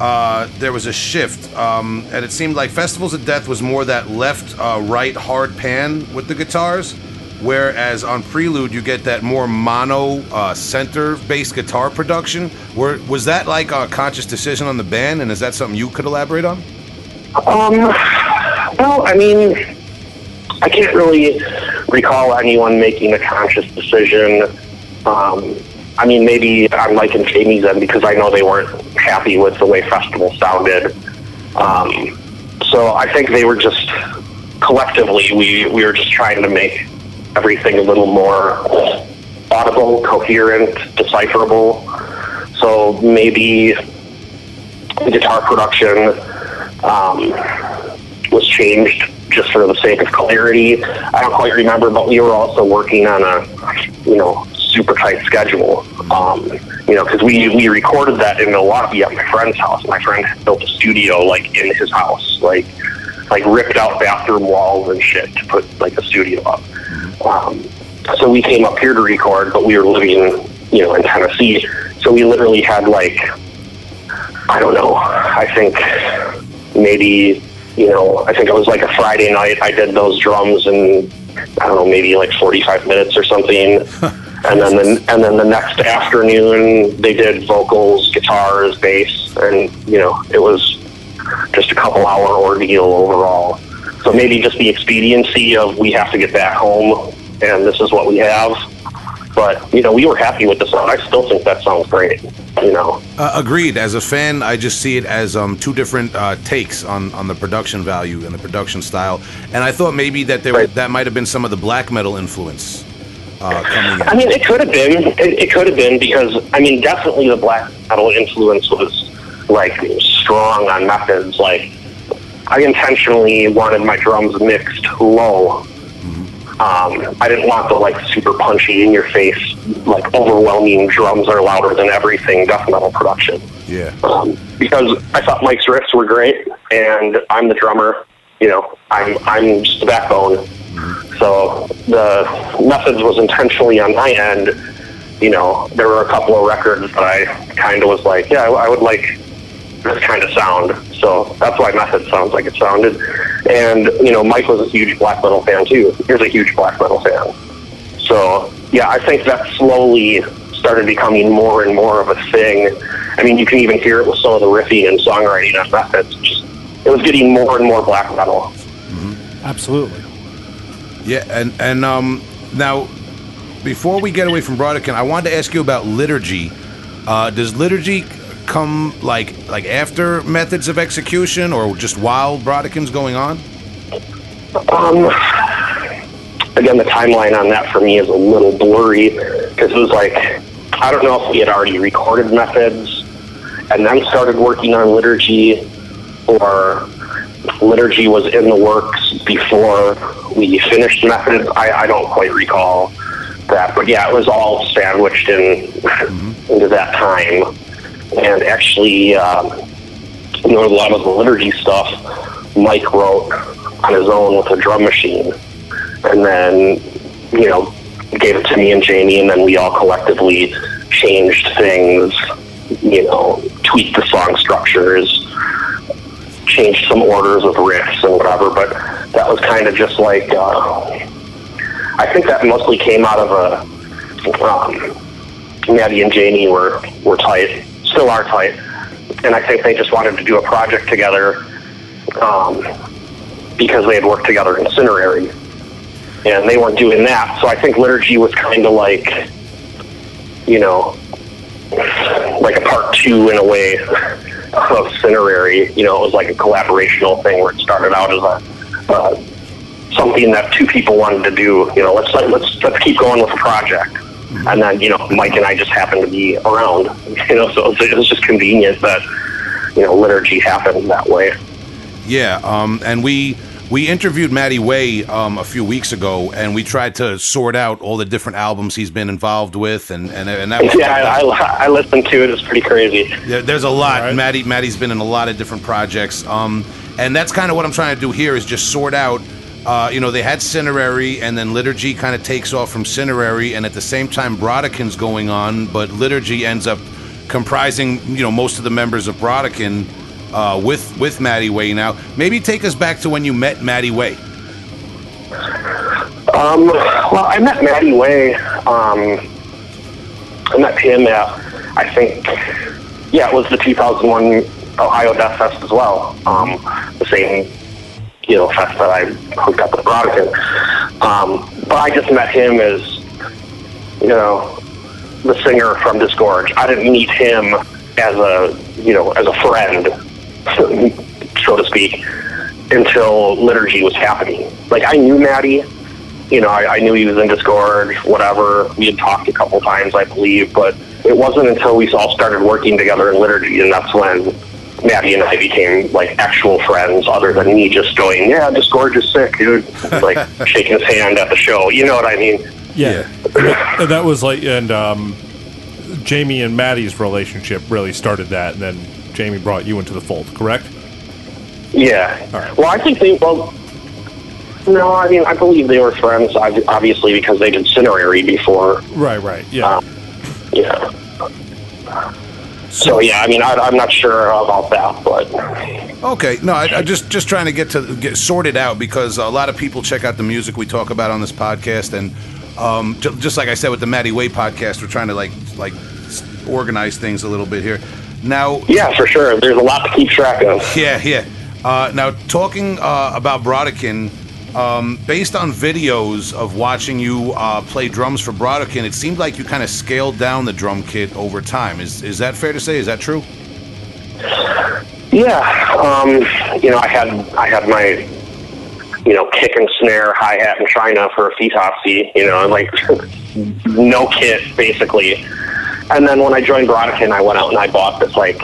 Uh, there was a shift, um, and it seemed like Festivals of Death was more that left, uh, right, hard pan with the guitars, whereas on Prelude you get that more mono uh, center-based guitar production. Were, was that like a conscious decision on the band, and is that something you could elaborate on? Um, well, I mean, I can't really recall anyone making a conscious decision. Um, I mean, maybe Mike and Jamie's end because I know they weren't happy with the way festival sounded. Um, so I think they were just collectively we we were just trying to make everything a little more audible, coherent, decipherable. So maybe the guitar production um, was changed just for the sake of clarity. I don't quite remember, but we were also working on a, you know, super tight schedule. Um, you know, because we we recorded that in Milwaukee at my friend's house. My friend built a studio like in his house, like like ripped out bathroom walls and shit to put like a studio up. Um, so we came up here to record, but we were living, you know, in Tennessee. So we literally had like I don't know. I think maybe you know. I think it was like a Friday night. I did those drums in I don't know, maybe like forty-five minutes or something. And then the, and then the next afternoon they did vocals, guitars, bass, and you know it was just a couple hour ordeal overall. So maybe just the expediency of we have to get back home and this is what we have. But you know we were happy with the song. I still think that sounds great. You know. Uh, agreed. As a fan, I just see it as um, two different uh, takes on, on the production value and the production style. And I thought maybe that there Right. that might have been some of the black metal influence uh, coming in. I mean, it could have been. It, it could have been because I mean, definitely the black metal influence was like strong on methods. Like, I intentionally wanted my drums mixed low. Um, I didn't want the like super punchy in your face, like overwhelming drums are louder than everything death metal production. yeah. Um, because I thought Mike's riffs were great, and I'm the drummer. You know, I'm I'm just the backbone. So the methods was intentionally on my end. You know, there were a couple of records that I kind of was like, yeah, I, I would like this kind of sound. So that's why method sounds like it sounded. And you know, Mike was a huge black metal fan too. He was a huge black metal fan. So yeah, I think that slowly started becoming more and more of a thing. I mean, you can even hear it with some of the riffing and songwriting on methods. Just it was getting more and more black metal. Absolutely. Yeah, and and um, now before we get away from Brodequin, I wanted to ask you about liturgy. Uh, does liturgy come like like after methods of execution, or just while Brodequin's going on? Um, again, the timeline on that for me is a little blurry because it was like I don't know if we had already recorded methods and then started working on liturgy, or liturgy was in the works before we finished methods. I, I don't quite recall that, but yeah, it was all sandwiched in into that time. And actually, um, you know, a lot of the liturgy stuff Mike wrote on his own with a drum machine, and then you know gave it to me and Jamie, and then we all collectively changed things, you know, tweaked the song structures, changed some orders of riffs and whatever. But that was kind of just like uh, I think that mostly came out of a um, Matti and Jamie were were tight, still are tight, and I think they just wanted to do a project together um, because they had worked together in Cinerary, and they weren't doing that. So I think liturgy was kind of like, you know, like a part two in a way of Cinerary. You know, it was like a collaborational thing where it started out as a uh, something that two people wanted to do. You know, let's let's let's keep going with the project. And then, you know, Mike and I just happened to be around, you know, so it was, it was just convenient that, you know, liturgy happened that way. Yeah, um, and we we interviewed Matti Way um, a few weeks ago, and we tried to sort out all the different albums he's been involved with, and and, and that was Yeah, I, I, I listened to it. It's pretty crazy. There, there's a lot. Right. Matti Matti's been in a lot of different projects, um, and that's kind of what I'm trying to do here is just sort out. Uh, you know, they had Cinerary, and then Liturgy kind of takes off from Cinerary, and at the same time, Brodequin's going on, but Liturgy ends up comprising, you know, most of the members of Brodequin uh, with with Matti Way. Now, maybe take us back to when you met Matti Way. Um, well, I met Matti Way. Um, I met him at, I think, yeah, it was the 2001 Ohio Death Fest as well. Um, the same, you know, fest that I hooked up with Brodequin. Um, but I just met him as, you know, the singer from Disgorge. I didn't meet him as a, you know, as a friend, so to speak, until Liturgy was happening. Like, I knew Matti. you know, I, I knew he was in Disgorge, whatever. We had talked a couple times, I believe, but it wasn't until we all started working together in liturgy, and that's when Matti and I became like actual friends, other than me just going, "Yeah, Disgorge is sick, dude," like shaking his hand at the show. You know what I mean? Yeah. And that was like, and um, Jamie and Matti's relationship really started that, and then Jamie brought you into the fold, correct? Yeah. All right. Well, I think they well. No, I mean I believe they were friends, obviously because they did Cinerary before. Right, right. Yeah. Um, yeah. So yeah, I mean I, I'm not sure about that, but Okay, no, I, I just just trying to get to get sorted out because a lot of people check out the music we talk about on this podcast, and Um, ju- just like I said with the Matti Way podcast, we're trying to like like organize things a little bit here. Now, Yeah, for sure. There's a lot to keep track of. yeah, yeah. Uh, now, talking uh, about Brodequin, um, based on videos of watching you uh, play drums for Brodequin, it seemed like you kind of scaled down the drum kit over time. Is is that fair to say? Is that true? Yeah, um, you know, I had I had my you know kick and snare hi hat in China for a Foetopsy, you know, and like no kit basically. And then when I joined Brodequin, I went out and I bought this like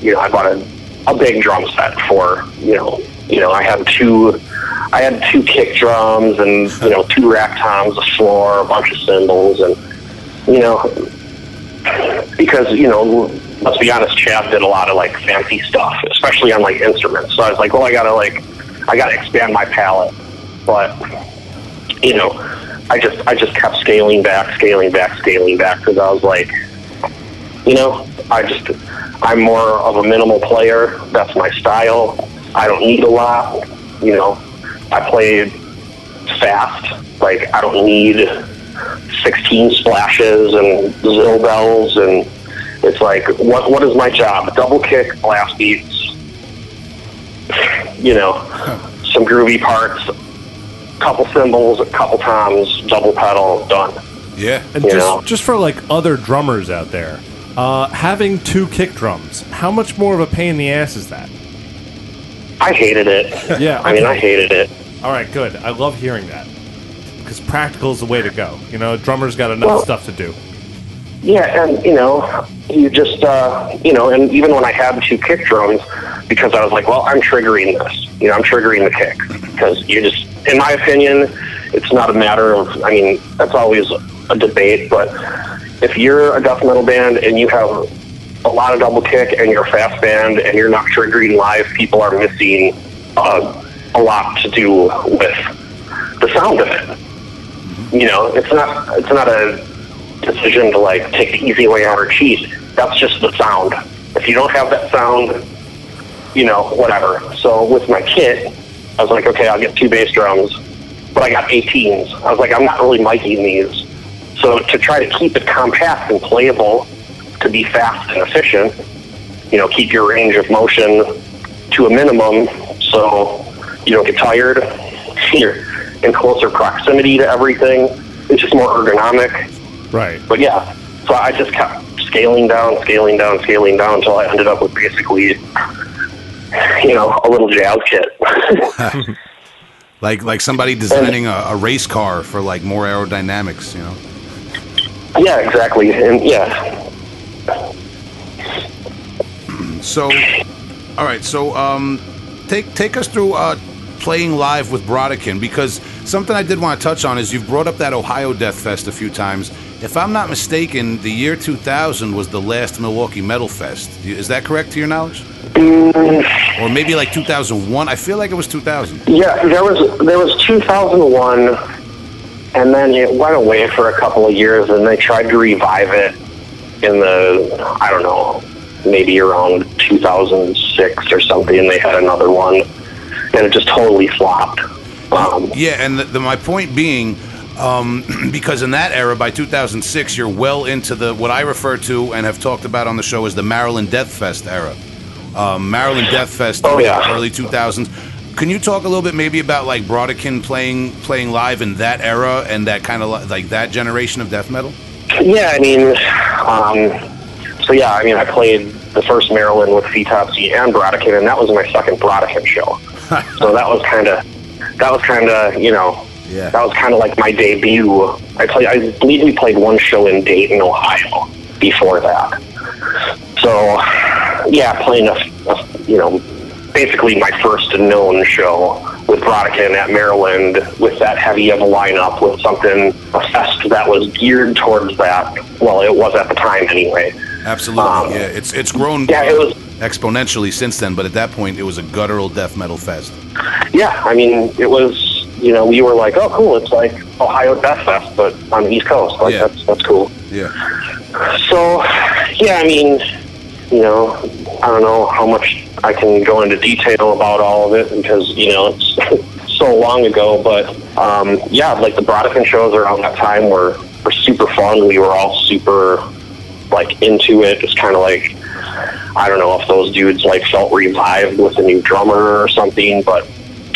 you know I bought a a big drum set for you know you know I had two I had two kick drums and you know two rack toms, a floor, a bunch of cymbals, and you know because you know let's be honest chad did a lot of like fancy stuff especially on like instruments. So i was like well i gotta like i gotta expand my palette. But you know i just i just kept scaling back scaling back scaling back because i was like you know i just i'm more of a minimal player. That's my style. I don't need a lot you know i play fast like i don't need 16 splashes and zill bells and it's like what what is my job double kick blast beats you know some groovy parts couple cymbals a couple toms double pedal done Yeah. And You just know. just for like other drummers out there, uh, having two kick drums, how much more of a pain in the ass is that? i hated it Yeah, i mean i hated it All right, good. I love hearing that because practical is the way to go. You know, drummers got enough Well- stuff to do. Yeah, and you know, you just uh, you know, and even when I had two kick drums, because I was like, well, I'm triggering this. You know, I'm triggering the kick because you just, in my opinion, it's not a matter of. I mean, that's always a debate, but if you're a death metal band and you have a lot of double kick and you're a fast band and you're not triggering live, people are missing uh, a lot to do with the sound of it. You know, it's not it's not a decision to like take the easy way out or cheat. That's just the sound. If you don't have that sound, you know, whatever. So with my kit, I was like, okay, I'll get two bass drums, but I got 18s. I was like, I'm not really miking these. So to try to keep it compact and playable, to be fast and efficient, you know, keep your range of motion to a minimum so you don't get tired. You're in closer proximity to everything. It's just more ergonomic. Right. But yeah, so I just kept scaling down, scaling down, scaling down until I ended up with basically, you know, a little jazz kit. Like like somebody designing a, a race car for like more aerodynamics, you know. yeah, exactly. And yeah, So, all right. So, um, take take us through uh, playing live with Brodequin because something I did want to touch on is you've brought up that Ohio Death Fest a few times. If I'm not mistaken, the year 2000 was the last Milwaukee Metal Fest. Is that correct to your knowledge? Mm. Or maybe like 2001. I feel like it was 2000. yeah. There was there was 2001, and then it went away for a couple of years, and they tried to revive it in the I don't know, maybe around 2006 or something. They had another one, and it just totally flopped. Um, Yeah, and the, the, my point being, um, because in that era, by 2006, you're well into the what I refer to and have talked about on the show as the Maryland Death Fest era. Um, Maryland Death Fest, Oh, yeah. early 2000s. Can you talk a little bit maybe about like Brodequin playing playing live in that era and that kind of like that generation of death metal? Yeah, I mean, um, so yeah, I mean, I played the first Maryland with Foetopsy and Brodequin, and that was my second Brodequin show. so that was kind of, that was kind of, you know, Yeah. that was kind of like my debut. I played, I believe we played one show in Dayton, Ohio, before that. So, yeah, playing a, a you know, basically my first known show with Brodequin at Maryland with that heavy of a lineup with something, a fest that was geared towards that. Well, it was at the time anyway. Absolutely, Um, yeah. It's it's grown yeah, it was- exponentially since then, but at that point, it was a guttural death metal fest. Yeah, I mean, it was, you know, we were like, oh, cool, it's like Ohio Death Fest, but on the East Coast. Like, Yeah. that's, that's cool. Yeah. So, yeah, I mean, you know, I don't know how much I can go into detail about all of it because, you know, it's so long ago, but um, yeah, like the Brodequin shows around that time were were super fun. We were all super like into it. It's kind of like I don't know if those dudes like felt revived with a new drummer or something, but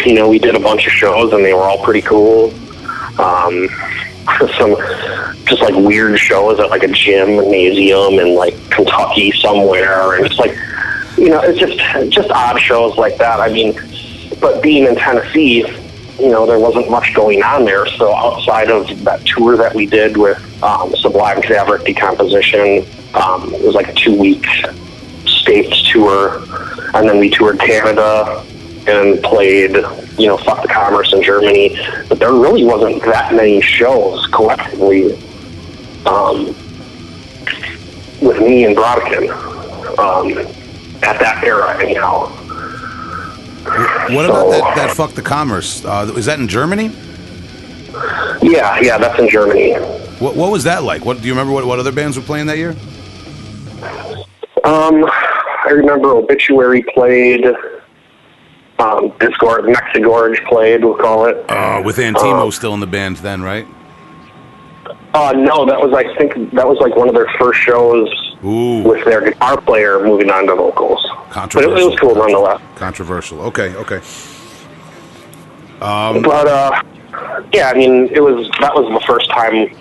you know, we did a bunch of shows and they were all pretty cool. Um, some just like weird shows at like a gymnasium in like Kentucky somewhere, and just like you know, it's just just odd shows like that. I mean, but being in Tennessee, you know, there wasn't much going on there. So outside of that tour that we did with um, Sublime Cadaveric Decomposition, um, it was like a two week states tour, and then we toured Canada and played, you know, Fuck the Commerce in Germany. But there really wasn't that many shows collectively um, with me and Brodequin um, at that era, anyhow. What about that, that fuck the commerce? Uh, is that in Germany? Yeah, yeah, that's in Germany. What, what was that like? What do you remember? What, what other bands were playing that year? Um, I remember Obituary played. Um, Disgorge, Mexigorge played. We'll call it. Uh, with Antimo still in the band then, right? Uh, no, that was I think that was like one of their first shows Ooh, with their guitar player moving on to vocals. But it, was cool nonetheless. Controversial. Okay, okay. But uh, yeah, I mean, it was that was the first time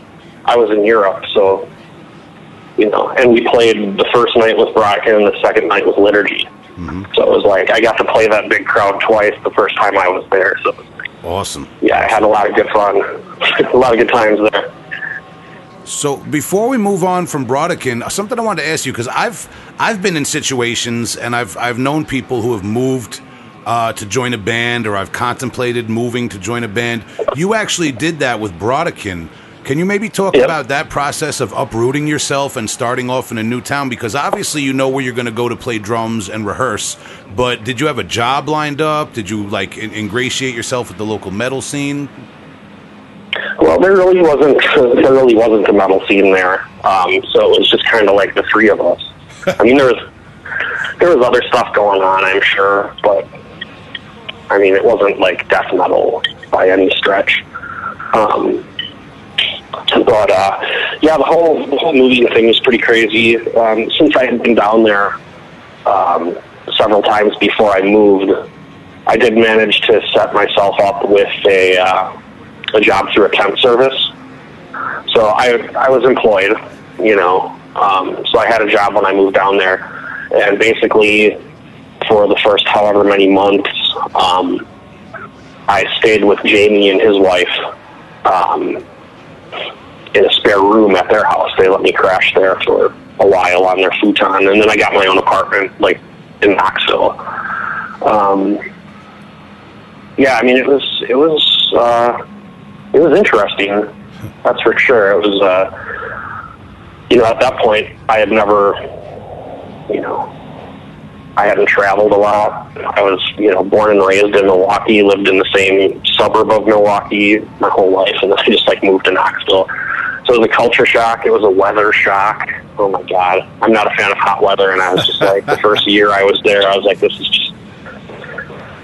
I was in Europe, so you know, and we played the first night with Brodequin and the second night with Liturgy. So it was like I got to play that big crowd twice the first time I was there. So Awesome. yeah, I had a lot of good fun, a lot of good times there. So before we move on from Brodequin, something I wanted to ask you because I've I've been in situations and I've I've known people who have moved uh, to join a band or I've contemplated moving to join a band. You actually did that with Brodequin. Can you maybe talk Yep. about that process of uprooting yourself and starting off in a new town? Because obviously you know where you're going to go to play drums and rehearse. But did you have a job lined up? Did you like in- ingratiate yourself with the local metal scene? Well, there really wasn't there really wasn't a metal scene there, um, so it was just kind of like the three of us. I mean, there was there was other stuff going on, I'm sure, but I mean, it wasn't like death metal by any stretch. Um, but uh, yeah, the whole the whole moving thing was pretty crazy. Um, since I had been down there um, several times before I moved, I did manage to set myself up with a uh, a job through a temp service. So I I was employed, you know. Um, so I had a job when I moved down there, and basically for the first however many months, um, I stayed with Jamie and his wife um, in a spare room at their house. They let me crash there for a while on their futon, and then I got my own apartment, like in Knoxville. Um, yeah, I mean it was it was uh, it was interesting. That's for sure. It was uh, you know at that point I had never you know I hadn't traveled a lot. I was, you know, born and raised in Milwaukee, lived in the same suburb of Milwaukee my whole life, and then I just like moved to Knoxville. So it was a culture shock. It was a weather shock. Oh my god, I'm not a fan of hot weather, and I was just like, the first year I was there, I was like, this is just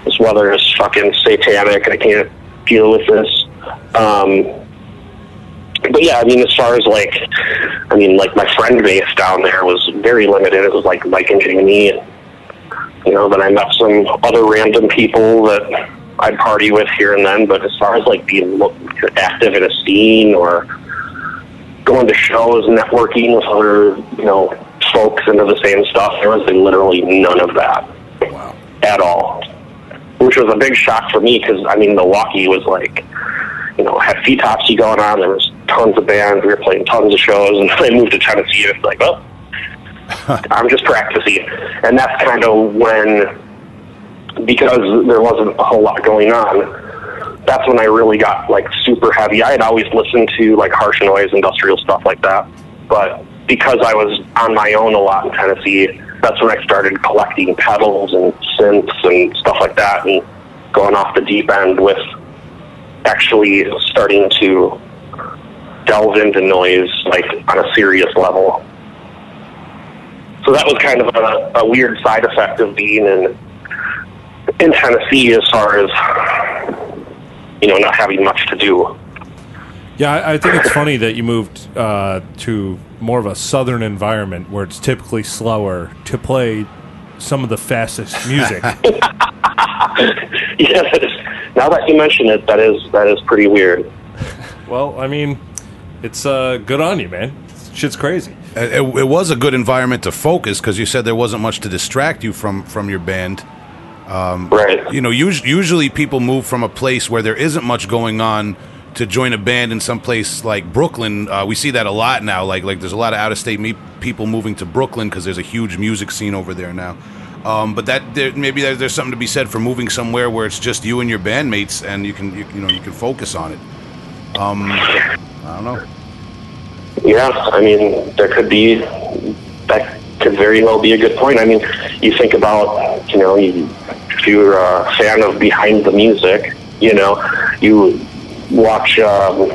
this weather is fucking satanic. I can't deal with this. Um, but yeah, I mean, as far as like, I mean, like my friend base down there was very limited. It was like Mike and Jamie, and you know, then I met some other random people that I'd party with here and then. But as far as like being active in a scene or going to shows, networking with other, you know, folks into the same stuff, there was literally none of that at all, which was a big shock for me because I mean, Milwaukee was like, you know, had Foetopsy going on. There was tons of bands. We were playing tons of shows, and I moved to Tennessee. And it's like, oh, I'm just practicing, and that's kind of when, because there wasn't a whole lot going on. That's when I really got like super heavy. I had always listened to like harsh noise, industrial stuff like that, but because I was on my own a lot in Tennessee, that's when I started collecting pedals and synths and stuff like that, and going off the deep end with actually starting to delve into noise like on a serious level. So that was kind of a, a weird side effect of being in in Tennessee as far as you know, not having much to do. Yeah, I, think it's funny that you moved uh, to more of a southern environment where it's typically slower to play some of the fastest music. Yeah, that is, now that you mention it, that is that is pretty weird. well, I mean, it's uh, good on you, man. Shit's crazy. It, it, was a good environment to focus because you said there wasn't much to distract you from from your band. Right. You know, us- usually people move from a place where there isn't much going on to join a band in some place like Brooklyn. Uh, we see that a lot now. Like like there's a lot of out of state me- people moving to Brooklyn because there's a huge music scene over there now. Um, but that there, maybe there, there's something to be said for moving somewhere where it's just you and your bandmates and you can you, you know you can focus on it. Um, I don't know. Yeah, I mean, there could be that could very well be a good point. I mean, you think about you know, you, if you're a fan of Behind the Music, you know, you watch, um,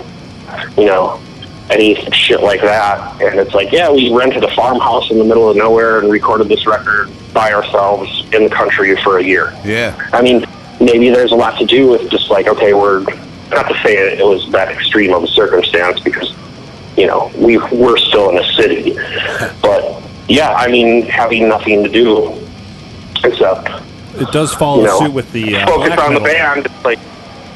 you know, any shit like that, and it's like, yeah, we rented a farmhouse in the middle of nowhere and recorded this record by ourselves in the country for a year. Yeah. I mean, maybe there's a lot to do with just like, okay, we're not to say it, it was that extreme of a circumstance because, you know, we we're still in a city, but yeah, I mean, having nothing to do except It does follow you know suit with the uh, focus on the band. Like,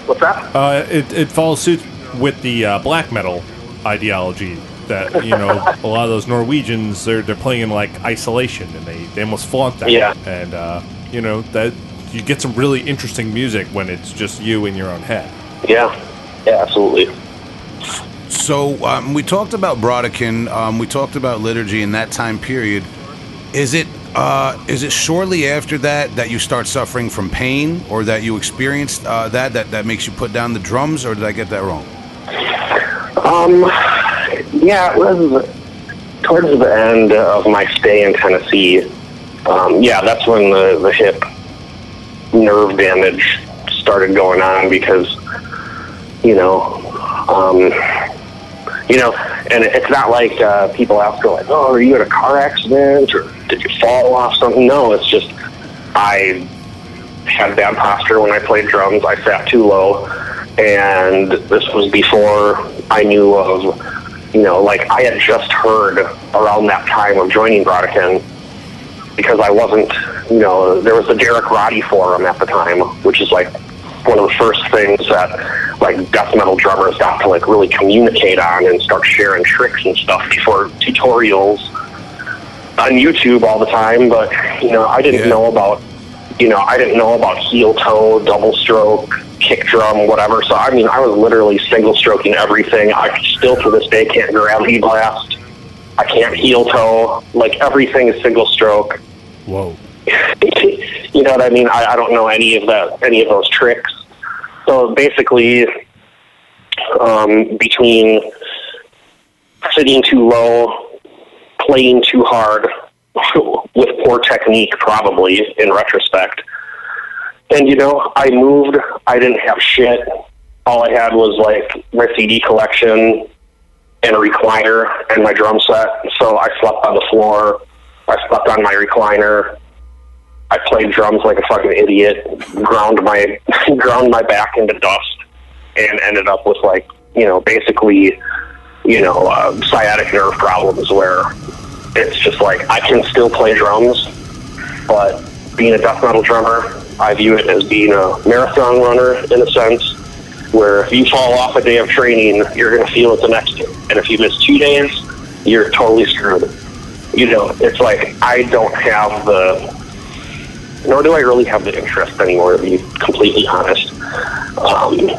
what's that? Uh, it, it follows suit with the uh, black metal ideology that you know a lot of those Norwegians they're they're playing in like isolation and they, they almost flaunt that. Yeah. And uh, you know that you get some really interesting music when it's just you in your own head. Yeah, yeah, absolutely. So um, we talked about Brodequin. Um, we talked about liturgy in that time period. Is it uh, is it shortly after that that you start suffering from pain, or that you experienced uh, that that that makes you put down the drums, or did I get that wrong? Um, yeah, it was towards the end of my stay in Tennessee. Um, yeah, that's when the, the hip nerve damage started going on because, you know, um, you know, and it's not like uh, people ask, go like, oh, are you in a car accident or did you fall off something? No, it's just I had bad posture when I played drums. I sat too low, and this was before I knew of, you know, like I had just heard around that time of joining Brodequin because I wasn't, you know, there was the Derek Roddy forum at the time, which is like one of the first things that like death metal drummers got to like really communicate on and start sharing tricks and stuff before tutorials on YouTube all the time. But you know, I didn't Yeah. know about, you know, I didn't know about heel toe, double stroke, kick drum, whatever. So I mean, I was literally single stroking everything. I still to this day can't gravity blast. I can't heel toe. Like everything is single stroke. Whoa. you know what I mean? I, I don't know any of that, any of those tricks. So basically, um, between sitting too low, playing too hard, with poor technique, probably in retrospect. And you know, I moved. I didn't have shit. All I had was like my CD collection and a recliner and my drum set. So I slept on the floor. I slept on my recliner. I played drums like a fucking idiot, ground my ground my back into dust, and ended up with like you know basically you know uh, sciatic nerve problems where it's just like I can still play drums, but being a death metal drummer, I view it as being a marathon runner in a sense. Where if you fall off a day of training, you're going to feel it the next day, and if you miss two days, you're totally screwed. You know, it's like I don't have the nor do I really have the interest anymore, to be completely honest. Um,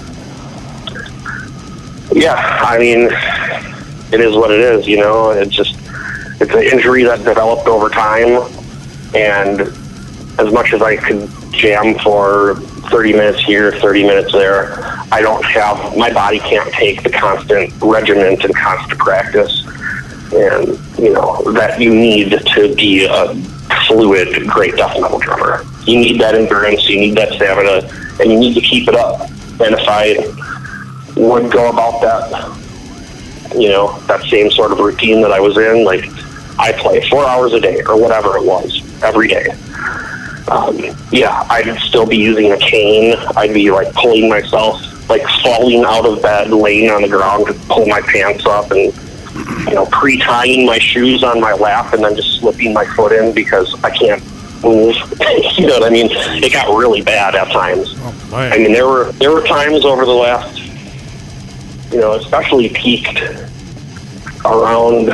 yeah, I mean, it is what it is, you know. It's just, it's an injury that developed over time, and as much as I could jam for 30 minutes here, 30 minutes there, I don't have, my body can't take the constant regiment and constant practice, and, you know, that you need to be a fluid, great death metal drummer. You need that endurance, you need that stamina, and you need to keep it up. And if I would go about that, you know, that same sort of routine that I was in, like I play four hours a day or whatever it was every day. Um, yeah, I'd still be using a cane. I'd be like pulling myself like falling out of bed, laying on the ground to pull my pants up, and you know, pre-tying my shoes on my lap, and then just slipping my foot in because I can't move. you know what I mean? It got really bad at times. man. I mean, there were there were times over the last, you know, especially peaked around,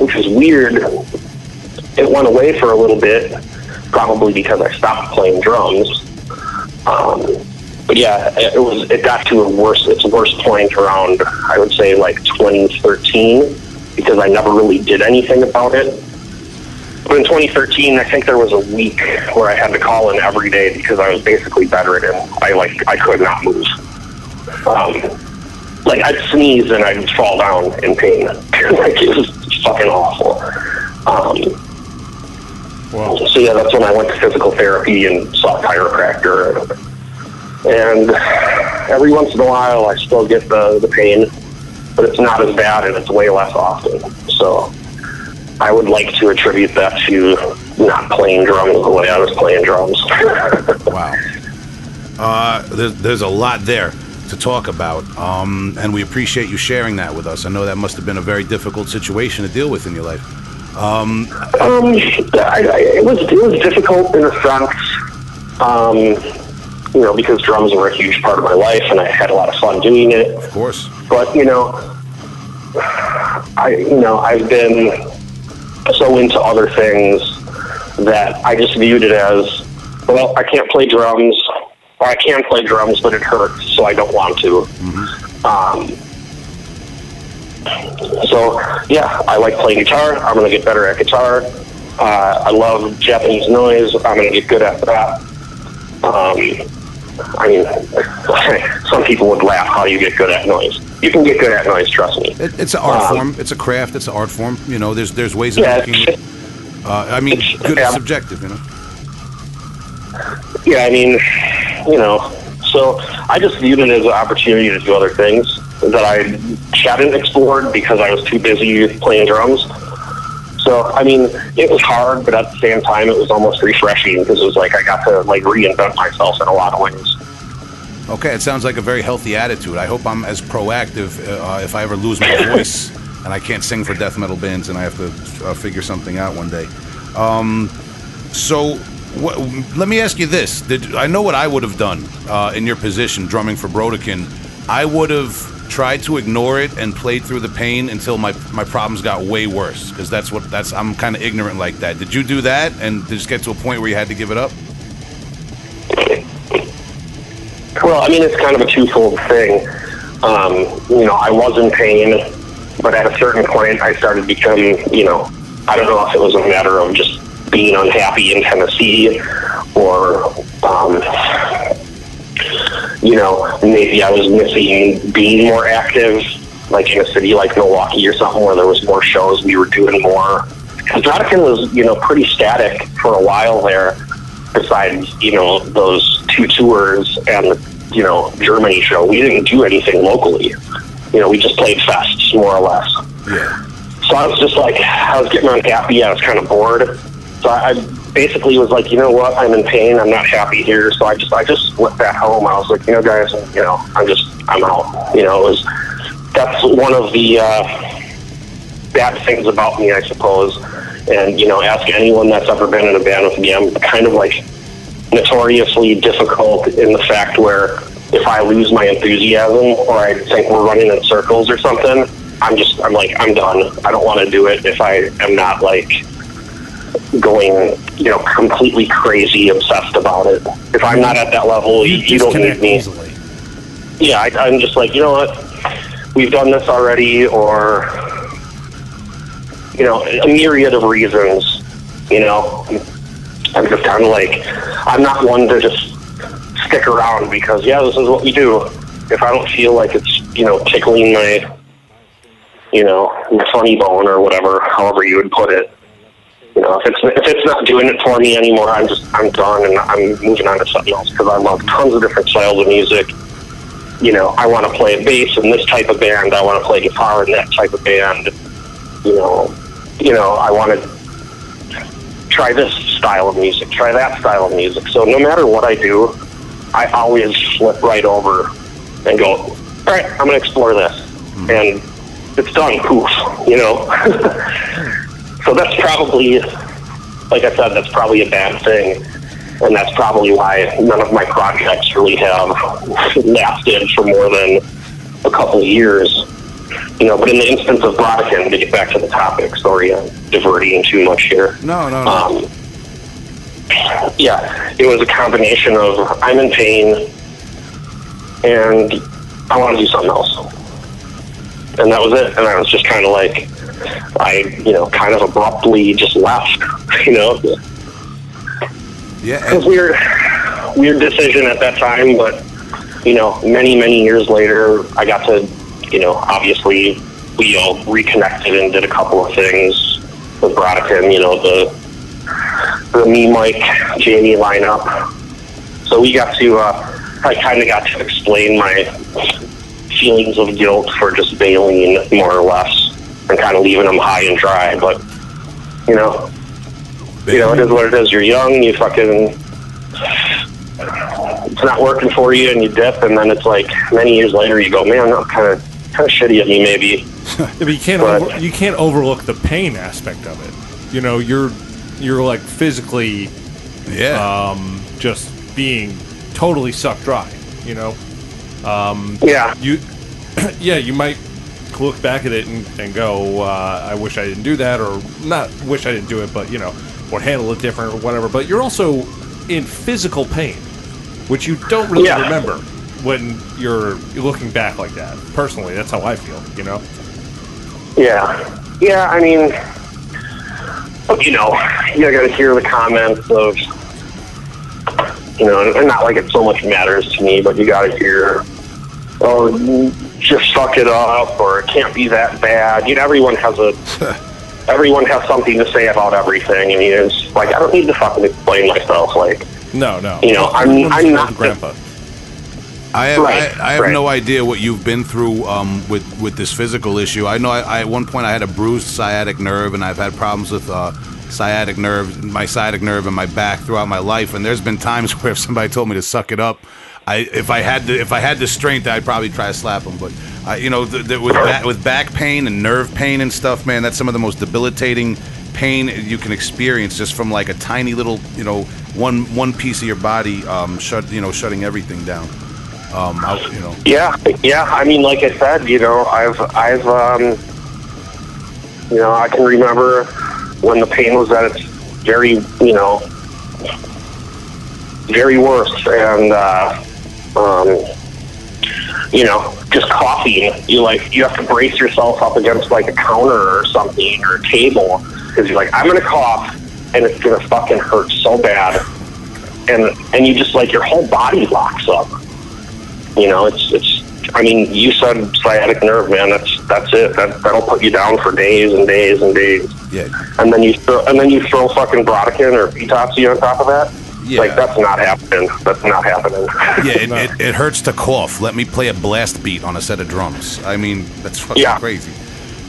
which is weird. It went away for a little bit, probably because I stopped playing drums. Um, but yeah, it was. It got to a worse. Its worst point around, I would say, like 2013, because I never really did anything about it. But in 2013, I think there was a week where I had to call in every day because I was basically bedridden. I like I could not move. Um, like I'd sneeze and I'd fall down in pain. like it was fucking awful. Um, So yeah, that's when I went to physical therapy and saw a chiropractor. And every once in a while, I still get the the pain, but it's not as bad and it's way less often. So I would like to attribute that to not playing drums the way I was playing drums. Wow. Uh, there's, there's a lot there to talk about, um, and we appreciate you sharing that with us. I know that must have been a very difficult situation to deal with in your life. Um, I, I, it was it was difficult in a sense, um, you know, because drums were a huge part of my life, and I had a lot of fun doing it. Of course. But you know, I you know I've been so into other things that I just viewed it as, well, I can't play drums, or I can play drums, but it hurts, so I don't want to. Um, so yeah, I like playing guitar. I'm going to get better at guitar. Uh, I love Japanese noise. I'm going to get good at that. Um, I mean, some people would laugh how you get good at noise. You can get good at noise, trust me. It, it's an art Um, form. It's a craft. It's an art form. You know, there's there's ways of Yeah, making. Uh, I mean, good yeah. is subjective. You know. Yeah, I mean, you know, so I just viewed it as an opportunity to do other things that I hadn't explored because I was too busy playing drums. So, I mean, it was hard, but at the same time, it was almost refreshing because it was like I got to like reinvent myself in a lot of ways. Okay, it sounds like a very healthy attitude. I hope I'm as proactive uh, if I ever lose my voice and I can't sing for death metal bands and I have to uh, figure something out one day. Um, so, what, let me ask you this: Did I know what I would have done uh, in your position, drumming for Brodequin? I would have tried to ignore it and played through the pain until my my problems got way worse. Because that's what that's I'm kind of ignorant like that. Did you do that and just get to a point where you had to give it up? Well, I mean, it's kind of a twofold thing. Um, you know, I was in pain, but at a certain point, I started becoming, you know, I don't know if it was a matter of just being unhappy in Tennessee or, um, you know, maybe I was missing being more active, like in a city like Milwaukee or something where there was more shows, we were doing more. Because was, you know, pretty static for a while there besides you know those two tours and you know Germany show, we didn't do anything locally. You know, we just played fests more or less. Yeah. So I was just like, I was getting unhappy. I was kind of bored. So I I basically was like, you know what? I'm in pain. I'm not happy here. So I just I just split back home. I was like, you know, guys, you know, I'm just I'm out. You know, it was that's one of the uh, bad things about me, I suppose. And you know, ask anyone that's ever been in a band with me. I'm kind of like notoriously difficult in the fact where if I lose my enthusiasm or I think we're running in circles or something, I'm just I'm like I'm done. I don't want to do it if I am not like going you know completely crazy obsessed about it. If I'm not at that level, you, you don't need me easily. yeah, I, I'm just like, you know what? We've done this already, or you know, a myriad of reasons. You know, I'm just kind of like, I'm not one to just stick around because yeah, this is what we do. If I don't feel like it's you know tickling my, you know, my funny bone or whatever, however you would put it. You know, if it's if it's not doing it for me anymore, I'm just I'm done and I'm moving on to something else because I love tons of different styles of music you know, I want to play bass in this type of band. I want to play guitar in that type of band. You know, you know, I want to try this style of music, try that style of music. So no matter what I do, I always flip right over and go, all right, I'm going to explore this. Hmm. And it's done, poof, you know? so that's probably, like I said, that's probably a bad thing. And that's probably why none of my projects really have lasted for more than a couple of years. You know, but in the instance of Brodequin, to get back to the topic, sorry, I'm diverting too much here. No, no, no. Um, yeah, it was a combination of I'm in pain and I want to do something else. And that was it. And I was just kind of like, I, you know, kind of abruptly just left, you know. yeah, It was weird, weird decision at that time, but, you know, many, many years later, I got to, you know, obviously we all reconnected and did a couple of things with Brodequin, you know, the the me, Mike, Jamie lineup. So we got to, uh, I kind of got to explain my feelings of guilt for just bailing, more or less, and kind of leaving them high and dry. But, you know, you know, it is what it is. You're young, you fucking, it's not working for you, and you dip, and then it's like many years later, you go, man, that kind of, kind of shitty of me, maybe. But you can't But- over, you can't overlook the pain aspect of it. You know, you're you're like physically yeah. um, just being totally sucked dry. You know, um, Yeah, you yeah, you might look back at it and, and go, uh, I wish I didn't do that, or not wish I didn't do it, but you know, or handle it different or whatever. But you're also in physical pain, which you don't really Yeah. remember when you're looking back like that. Personally, that's how I feel. You know. yeah, yeah. I mean, you know, you got to hear the comments of, you know, and not like it so much matters to me, but you got to hear, oh, just suck it up, or it can't be that bad. You know, everyone has a. Everyone has something to say about everything, and it's like I don't need to fucking explain myself. Like, No, no. You know, I'm- Everyone's I'm old not the- grandpa. I have Right, I, I have right. no idea what you've been through um, with with this physical issue. I know I, I at one point I had a bruised sciatic nerve, and I've had problems with uh, sciatic nerve, my sciatic nerve, and my back throughout my life. And there's been times where if somebody told me to suck it up, I if I had the if I had the strength, I'd probably try to slap him. But I, you know, the, the, with back, with back pain and nerve pain and stuff, man, that's some of the most debilitating pain you can experience just from like a tiny little you know one one piece of your body um, shut you know shutting everything down. Um, I, you know. Yeah, yeah. I mean, like I said, you know, I've, I've, um, you know, I can remember when the pain was at its very, you know, very worst, and uh, um, you know, just coughing. You like, you have to brace yourself up against like a counter or something or a table because you're like, I'm gonna cough, and it's gonna fucking hurt so bad, and and you just like your whole body locks up. You know, it's it's. I mean, you said sciatic nerve, man. That's that's it. That that'll put you down for days and days and days. Yeah. And then you throw, and then you throw fucking Brodequin or Foetopsy on top of that. Yeah. Like that's not happening. That's not happening. Yeah, it, it, it hurts to cough. Let me play a blast beat on a set of drums. I mean, that's fucking Yeah. crazy.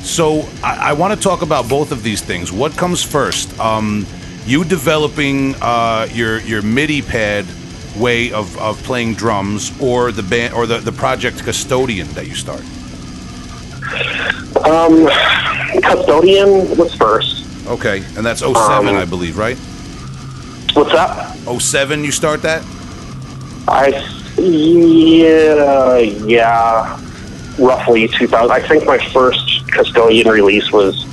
So I, I want to talk about both of these things. What comes first? Um, you developing uh, your your MIDI pad way of, of playing drums, or the band, or the, the project custodian that you start. Um, custodian was first. Okay, and that's 07, Um, I believe, right? What's that? 07, you start that. I yeah yeah roughly 2000. I think my first custodian release was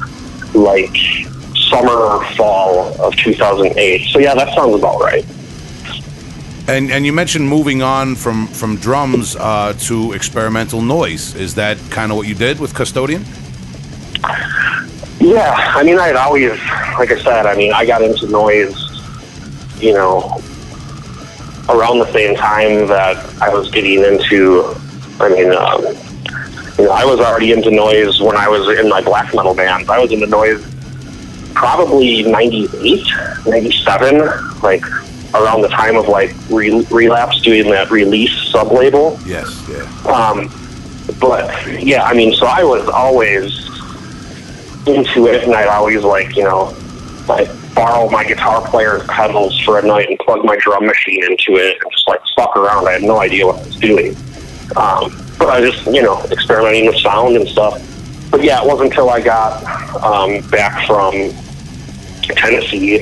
like summer or fall of 2008. So yeah, that sounds about right. And and you mentioned moving on from from drums uh, to experimental noise. Is that kind of what you did with custodian? Yeah, I mean, I had always, like I said, I mean, I got into noise, you know, around the same time that I was getting into, I mean, um, you know, I was already into noise when I was in my black metal band. I was into noise probably 98, 97, like around the time of like re- Relapse doing that release sub label. Yes. Yeah. Um, but yeah, I mean, so I was always into it, and I'd always like, you know, like borrow my guitar player's pedals for a night and plug my drum machine into it and just like fuck around. I had no idea what I was doing. Um, but I just, you know, experimenting with sound and stuff. But yeah, it wasn't until I got um, back from Tennessee,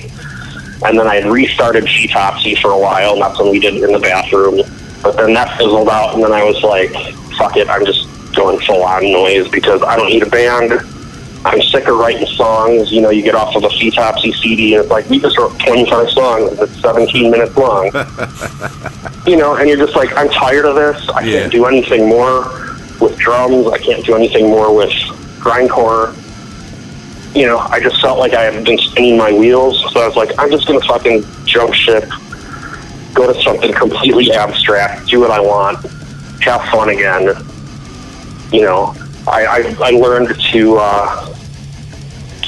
and then I had restarted Foetopsy for a while, and that's when we did it in the bathroom. But then that fizzled out, and then I was like, fuck it, I'm just going full on noise because I don't need a band. I'm sick of writing songs. You know, you get off of a Foetopsy CD and it's like, we just wrote 25 songs that's 17 minutes long. you know, and you're just like, I'm tired of this. I Yeah. can't do anything more with drums. I can't do anything more with grindcore. You know, I just felt like I had been spinning my wheels. So I was like, I'm just going to fucking jump ship, go to something completely abstract, do what I want, have fun again. You know, I, I, I learned to uh,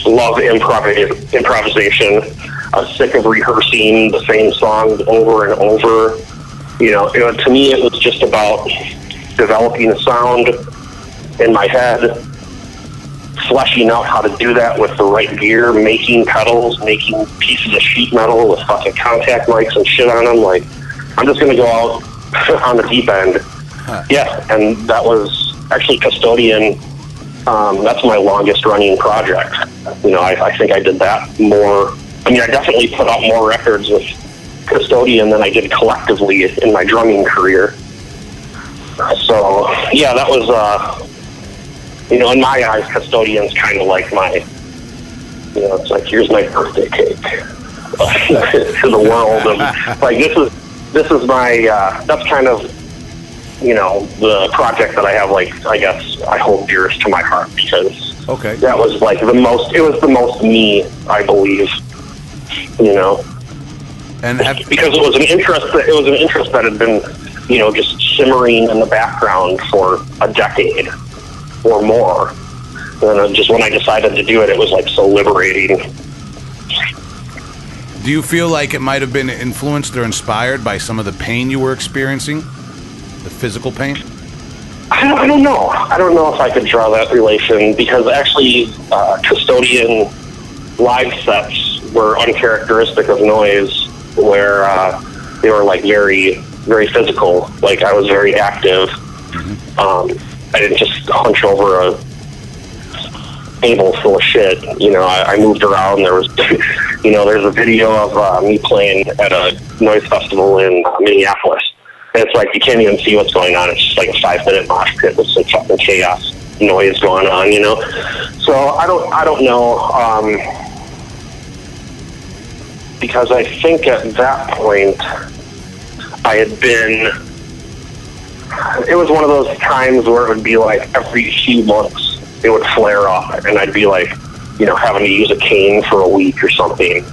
love improv- improvisation. I was sick of rehearsing the same songs over and over. You know, it, was- to me, it was just about developing a sound in my head, fleshing out how to do that with the right gear, making pedals, making pieces of sheet metal with fucking contact mics and shit on them. Like, I'm just going to go out on the deep end. Yeah, and that was actually Custodian. Um, that's my longest running project. You know, I, I think I did that more. I mean, I definitely put out more records with Custodian than I did collectively in my drumming career. So, yeah, that was, uh, you know, in my eyes, Custodian's kind of like my, you know, it's like, here's my birthday cake to the world. And, like, this is, this is my, uh, that's kind of, you know, the project that I have, like, I guess, I hold dearest to my heart because Okay. that was like the most, it was the most me, I believe, you know And have because it was an interest that it was an interest that had been, you know, just simmering in the background for a decade or more. And just when I decided to do it, it was like so liberating. do you feel like it might have been influenced or inspired by some of the pain you were experiencing, the physical pain? I don't, I don't know. I don't know if I could draw that relation because actually, uh, custodian live sets were uncharacteristic of noise, where uh, they were like very, very physical. Like I was very active. Um, I didn't just hunch over a table full of shit. You know, I, I moved around. There was, you know, there's a video of uh, me playing at a noise festival in Minneapolis. And it's like you can't even see what's going on. It's just like a five minute mosh pit with some fucking chaos noise going on, you know. So I don't, I don't know, um, because I think at that point I had been. It was one of those times where it would be like every few months it would flare up, and I'd be like, you know, having to use a cane for a week or something.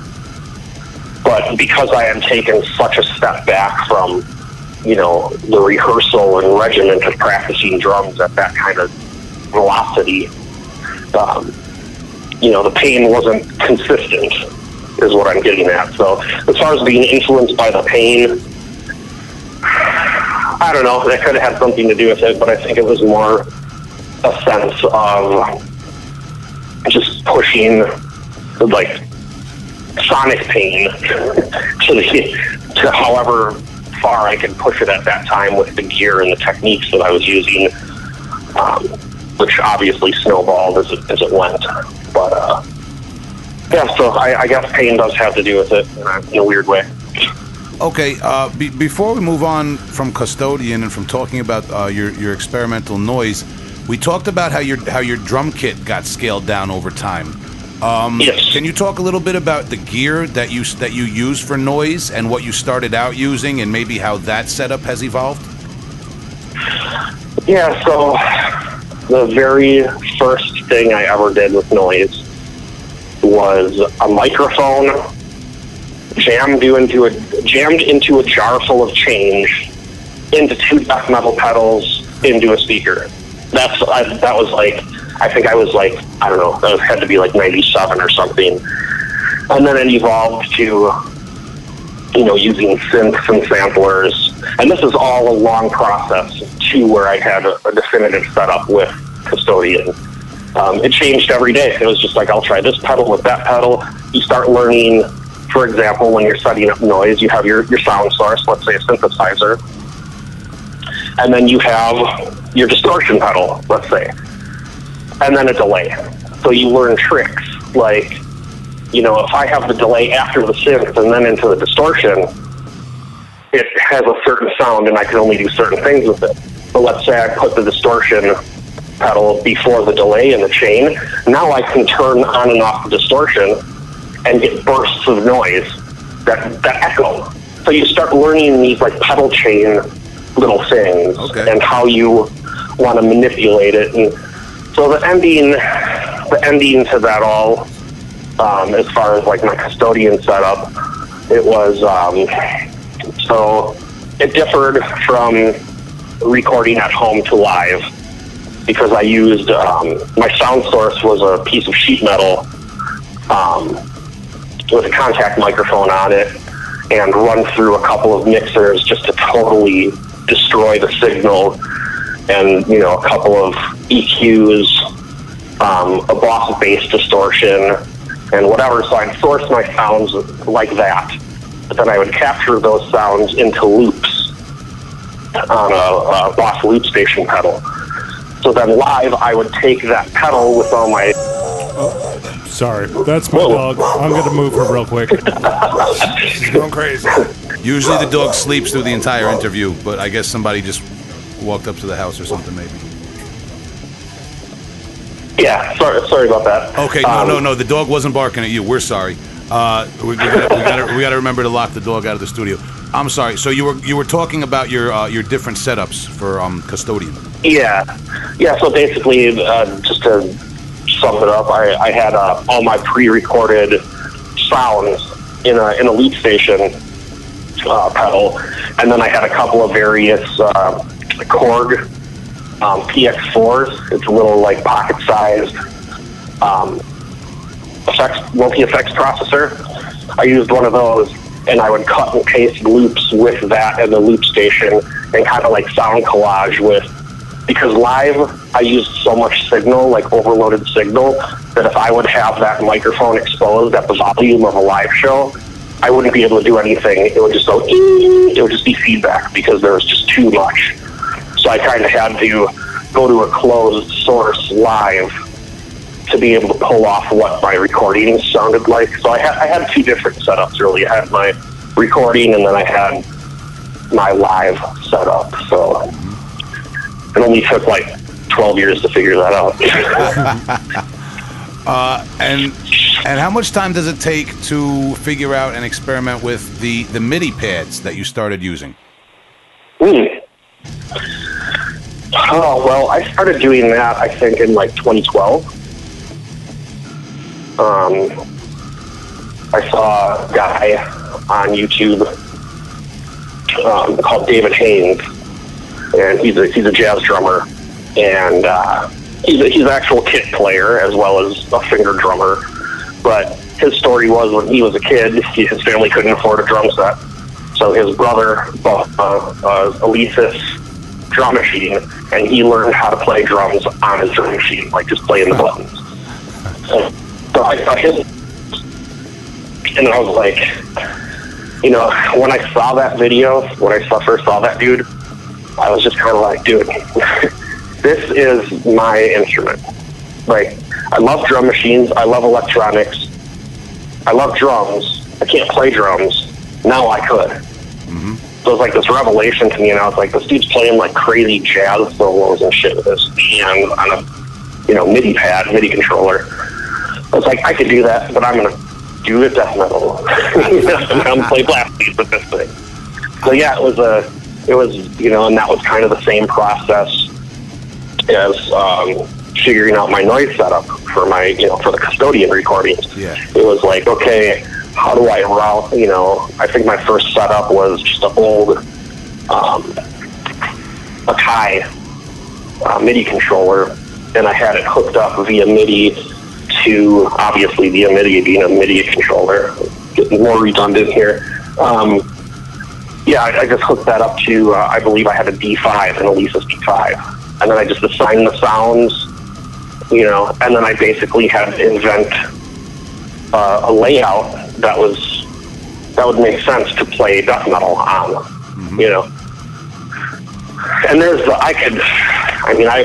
But because I had taken such a step back from, you know, the rehearsal and regiment of practicing drums at that kind of velocity, um, you know, the pain wasn't consistent, is what I'm getting at. So as far as being influenced by the pain, I don't know. That could have had something to do with it, but I think it was more a sense of just pushing, like, sonic pain to the to however far I could push it at that time with the gear and the techniques that I was using, um, which obviously snowballed as it, as it went. But uh, yeah, so I, I guess pain does have to do with it in a, weird way. Okay, uh, be- before we move on from custodian and from talking about uh, your your experimental noise, we talked about how your how your drum kit got scaled down over time. Um, Yes. Can you talk a little bit about the gear that you that you use for noise and what you started out using, and maybe how that setup has evolved? Yeah, so the very first thing I ever did with noise was a microphone jammed into a jammed into a jar full of change into two death metal pedals into a speaker. That's I, that was like I think I was like I don't know that had to be like ninety seven or something, and then it evolved to you know, using synths and samplers. And this is all a long process to where I had a, a definitive setup with Custodian. Um, it changed every day. It was just like, I'll try this pedal with that pedal. You start learning, for example, when you're setting up noise, you have your, your sound source, let's say a synthesizer. and then you have your distortion pedal, let's say, and then a delay. So you learn tricks like, you know, if I have the delay after the synth and then into the distortion, it has a certain sound and I can only do certain things with it. But let's say I put the distortion pedal before the delay in the chain. Now I can turn on and off the distortion and get bursts of noise that, that echo. So you start learning these like pedal chain little things Okay. and how you want to manipulate it. And so the ending, the ending to that all, um, as far as like my custodian setup, it was um, so it differed from recording at home to live because I used um, my sound source was a piece of sheet metal um, with a contact microphone on it and run through a couple of mixers just to totally destroy the signal and you know a couple of EQs, um, a boss bass distortion, and whatever. So I'd source my sounds like that, but then I would capture those sounds into loops on a, a Boss loop station pedal. So then live, I would take that pedal with all my Sorry, that's my Whoa. dog. I'm gonna move her real quick. She's going crazy. Usually the dog sleeps through the entire interview, but I guess somebody just walked up to the house or something, maybe. yeah. Sorry, sorry about that. Okay, no, Um, no, no. The dog wasn't barking at you. We're sorry. Uh, we, we, gotta, we, gotta, we gotta remember to lock the dog out of the studio. I'm sorry. So you were you were talking about your uh, your different setups for um, custodian. Yeah, yeah. So basically, uh, just to sum it up, I, I had uh, all my pre-recorded sounds in a in a loop station uh, pedal, and then I had a couple of various uh, Korg um, PX4s. It's a little like pocket-sized um, effects multi-effects processor. I used one of those, and I would cut and paste loops with that and the loop station, and kind of like sound collage with. Because live, I used so much signal, like overloaded signal, that if I would have that microphone exposed at the volume of a live show, I wouldn't be able to do anything. It would just go, it would just be feedback because there was just too much. So I kind of had to go to a closed source live to be able to pull off what my recording sounded like. So I had I had two different setups really. I had my recording and then I had my live setup. So it only took like twelve years to figure that out. And and how much time does it take to figure out and experiment with the the MIDI pads that you started using? Hmm. Oh well, I started doing that I think in like 2012. Um, I saw a guy on YouTube um, called David Haynes, and he's a he's a jazz drummer, and uh, he's a, he's an actual kit player as well as a finger drummer. But his story was when he was a kid, his family couldn't afford a drum set, so his brother bought uh, a Alesis drum machine, and he learned how to play drums on his drum machine, like just playing the buttons. So, I saw his, and I was like, you know, when I saw that video, when I first saw that dude, I was just kind of like, dude, this is my instrument. Like, I love drum machines. I love electronics. I love drums. I can't play drums. Now I could. So it's like this revelation to me, and I was like, this dude's playing like crazy jazz solos and shit with his hand on a, you know, MIDI pad, MIDI controller. I was like, I could do that, but I'm gonna do the death metal. I'm gonna play blast beats with this thing. So yeah, it was a, it was you know, and that was kind of the same process as um, figuring out my noise setup for my, you know, for the custodian recordings. Yeah. It was like, okay, how do I route? You know, I think my first setup was just an old um, Akai uh, MIDI controller, and I had it hooked up via MIDI to obviously via MIDI being a MIDI controller. Getting more redundant here. Um, yeah, I, I just hooked that up to, uh, I believe I had a D5, an Alesis D5. And then I just assigned the sounds, you know, and then I basically had to invent uh, a layout that was, that would make sense to play death metal on, mm-hmm. you know. and there's the I could, I mean I,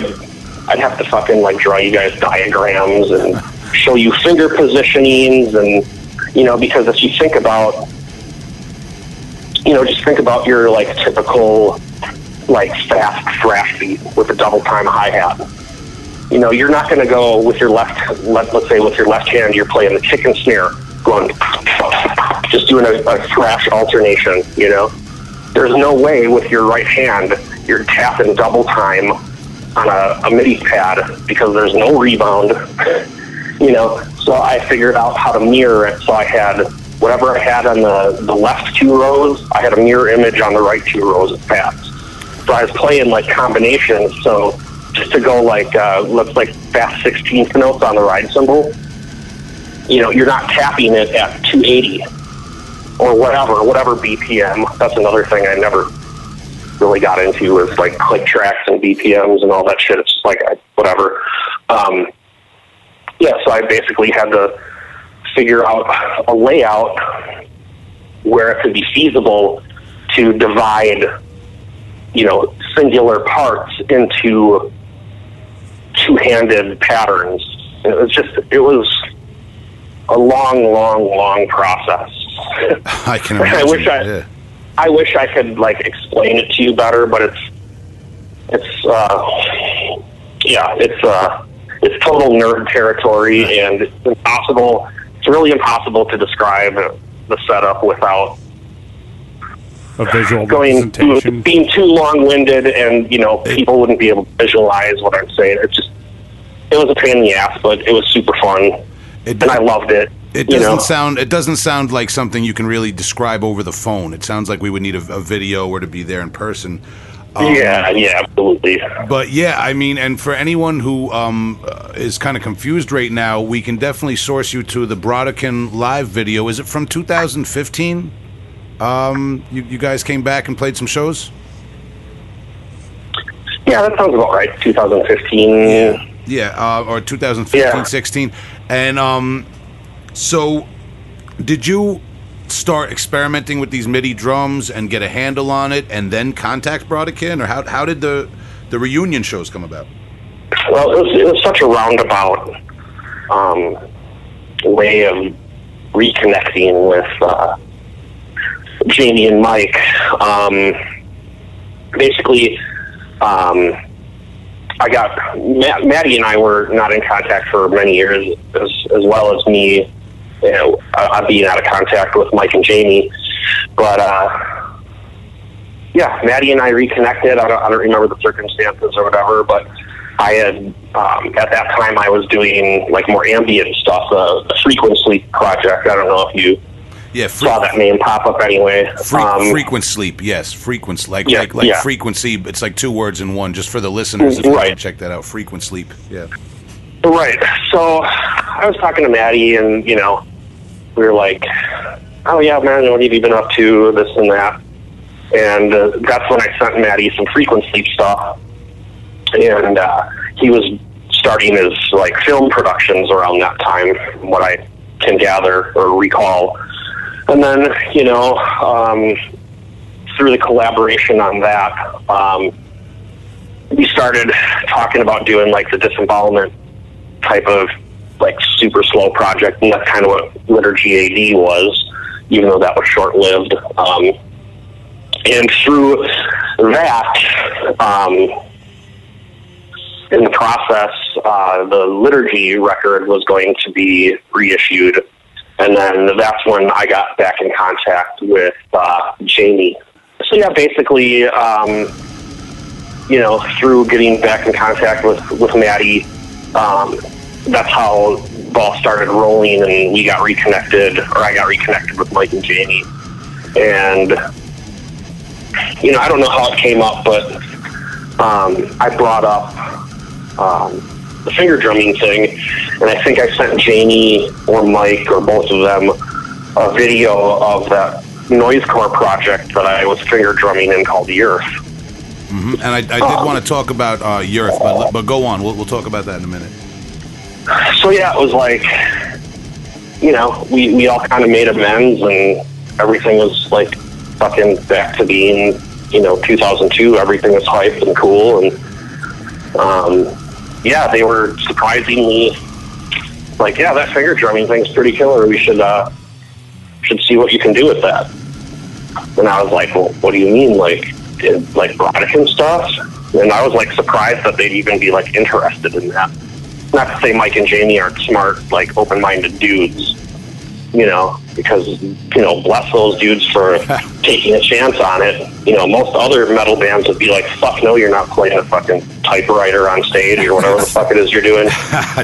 I'd have to fucking like draw you guys diagrams and show you finger positionings and you know because if you think about, you know, just think about your like typical like fast thrash beat with a double time hi hat. You know, you're not going to go with your left. Let, let's say with your left hand, you're playing the kick and snare, going just doing a, a thrash alternation. You know, there's no way with your right hand you're tapping double time on a, a MIDI pad because there's no rebound. you know, so I figured out how to mirror it. So I had whatever I had on the, the left two rows, I had a mirror image on the right two rows of pads. So I was playing like combinations. So just to go like uh, looks like fast 16th notes on the ride cymbal, you know, you're not tapping it at 280 or whatever, whatever BPM. That's another thing I never really got into is like click tracks and BPMs and all that shit. It's just like whatever. Um, yeah, so I basically had to figure out a layout where it could be feasible to divide, you know, singular parts into two-handed patterns. It was just, it was a long, long, long process. I can imagine. I wish I, yeah. I wish I could like explain it to you better, but it's, it's, uh, yeah, it's, uh, it's total nerd territory, and it's impossible. It's really impossible to describe the setup without A visual going too, being too long-winded, and you know people wouldn't be able to visualize what I'm saying. It's just it was a pain in the ass, but it was super fun, It, and I loved it. it doesn't know? sound. It doesn't sound like something you can really describe over the phone. It sounds like we would need a, a video or to be there in person. Um, yeah, yeah, absolutely. But yeah, I mean, and for anyone who um, uh, is kind of confused right now, we can definitely source you to the Brodequin live video. Is it from 2015? Um, you, you guys came back and played some shows. Yeah, that sounds about right. 2015. Yeah, uh, or 2015, Yeah. 16. And um, so, did you start experimenting with these MIDI drums and get a handle on it, and then contact Brodequin, or how how did the the reunion shows come about? Well, it was, it was such a roundabout um, way of reconnecting with uh, Jamie and Mike. Um, basically, um, I got Matt, Matti and I were not in contact for many years, as, as well as me, you know, uh, being out of contact with Mike and Jamie. But uh, yeah, Matti and I reconnected. I don't, I don't remember the circumstances or whatever, but I had um, at that time I was doing like more ambient stuff, uh, the Frequent Sleep project. I don't know if you Yeah, fre- saw that name pop up anyway. fre- Um, frequent sleep. Yes, frequent like Yeah, like like yeah. frequency. It's like two words in one. Just for the listeners, if Right. to check that out. Frequent sleep. Yeah. Right. So I was talking to Matti, and you know, we were like, "Oh yeah, man, what have you been up to? This and that." And uh, that's when I sent Matti some frequent sleep stuff, and uh, he was starting his like film productions around that time, what I can gather or recall. And then, you know, um, through the collaboration on that, um, we started talking about doing like the disembowelment type of like super slow project, and that's kind of what Liturgy AD was, even though that was short lived. Um, and through that, um, in the process, uh, the Liturgy record was going to be reissued, and then that's when I got back in contact with uh, Jamie. So yeah, basically. Um, you know, through getting back in contact with with Matti, um, that's how ball started rolling, and we got reconnected, or I got reconnected with Mike and Jamie, and you know, I don't know how it came up, but um, I brought up um, the finger drumming thing, and I think I sent Jamie or Mike or both of them a video of that noisecore project that I was finger drumming in called the Urth. And I, I did want to talk about uh, Urth, but but go on. We'll, we'll talk about that in a minute. so yeah, it was like, you know, we, we all kind of made amends and everything was like fucking back to being you know 2002, everything was hype and cool, and um, yeah, they were surprisingly like, yeah, that finger drumming thing's pretty killer. We should uh, should see what you can do with that. And I was like, well, what do you mean, like, like Brodequin stuff? And I was like surprised that they'd even be like interested in that. Not to say Mike and Jamie aren't smart, like open-minded dudes, you know, because you know, bless those dudes for taking a chance on it. You know, most other metal bands would be like, "Fuck no, you're not playing a fucking typewriter on stage or whatever the fuck it is you're doing."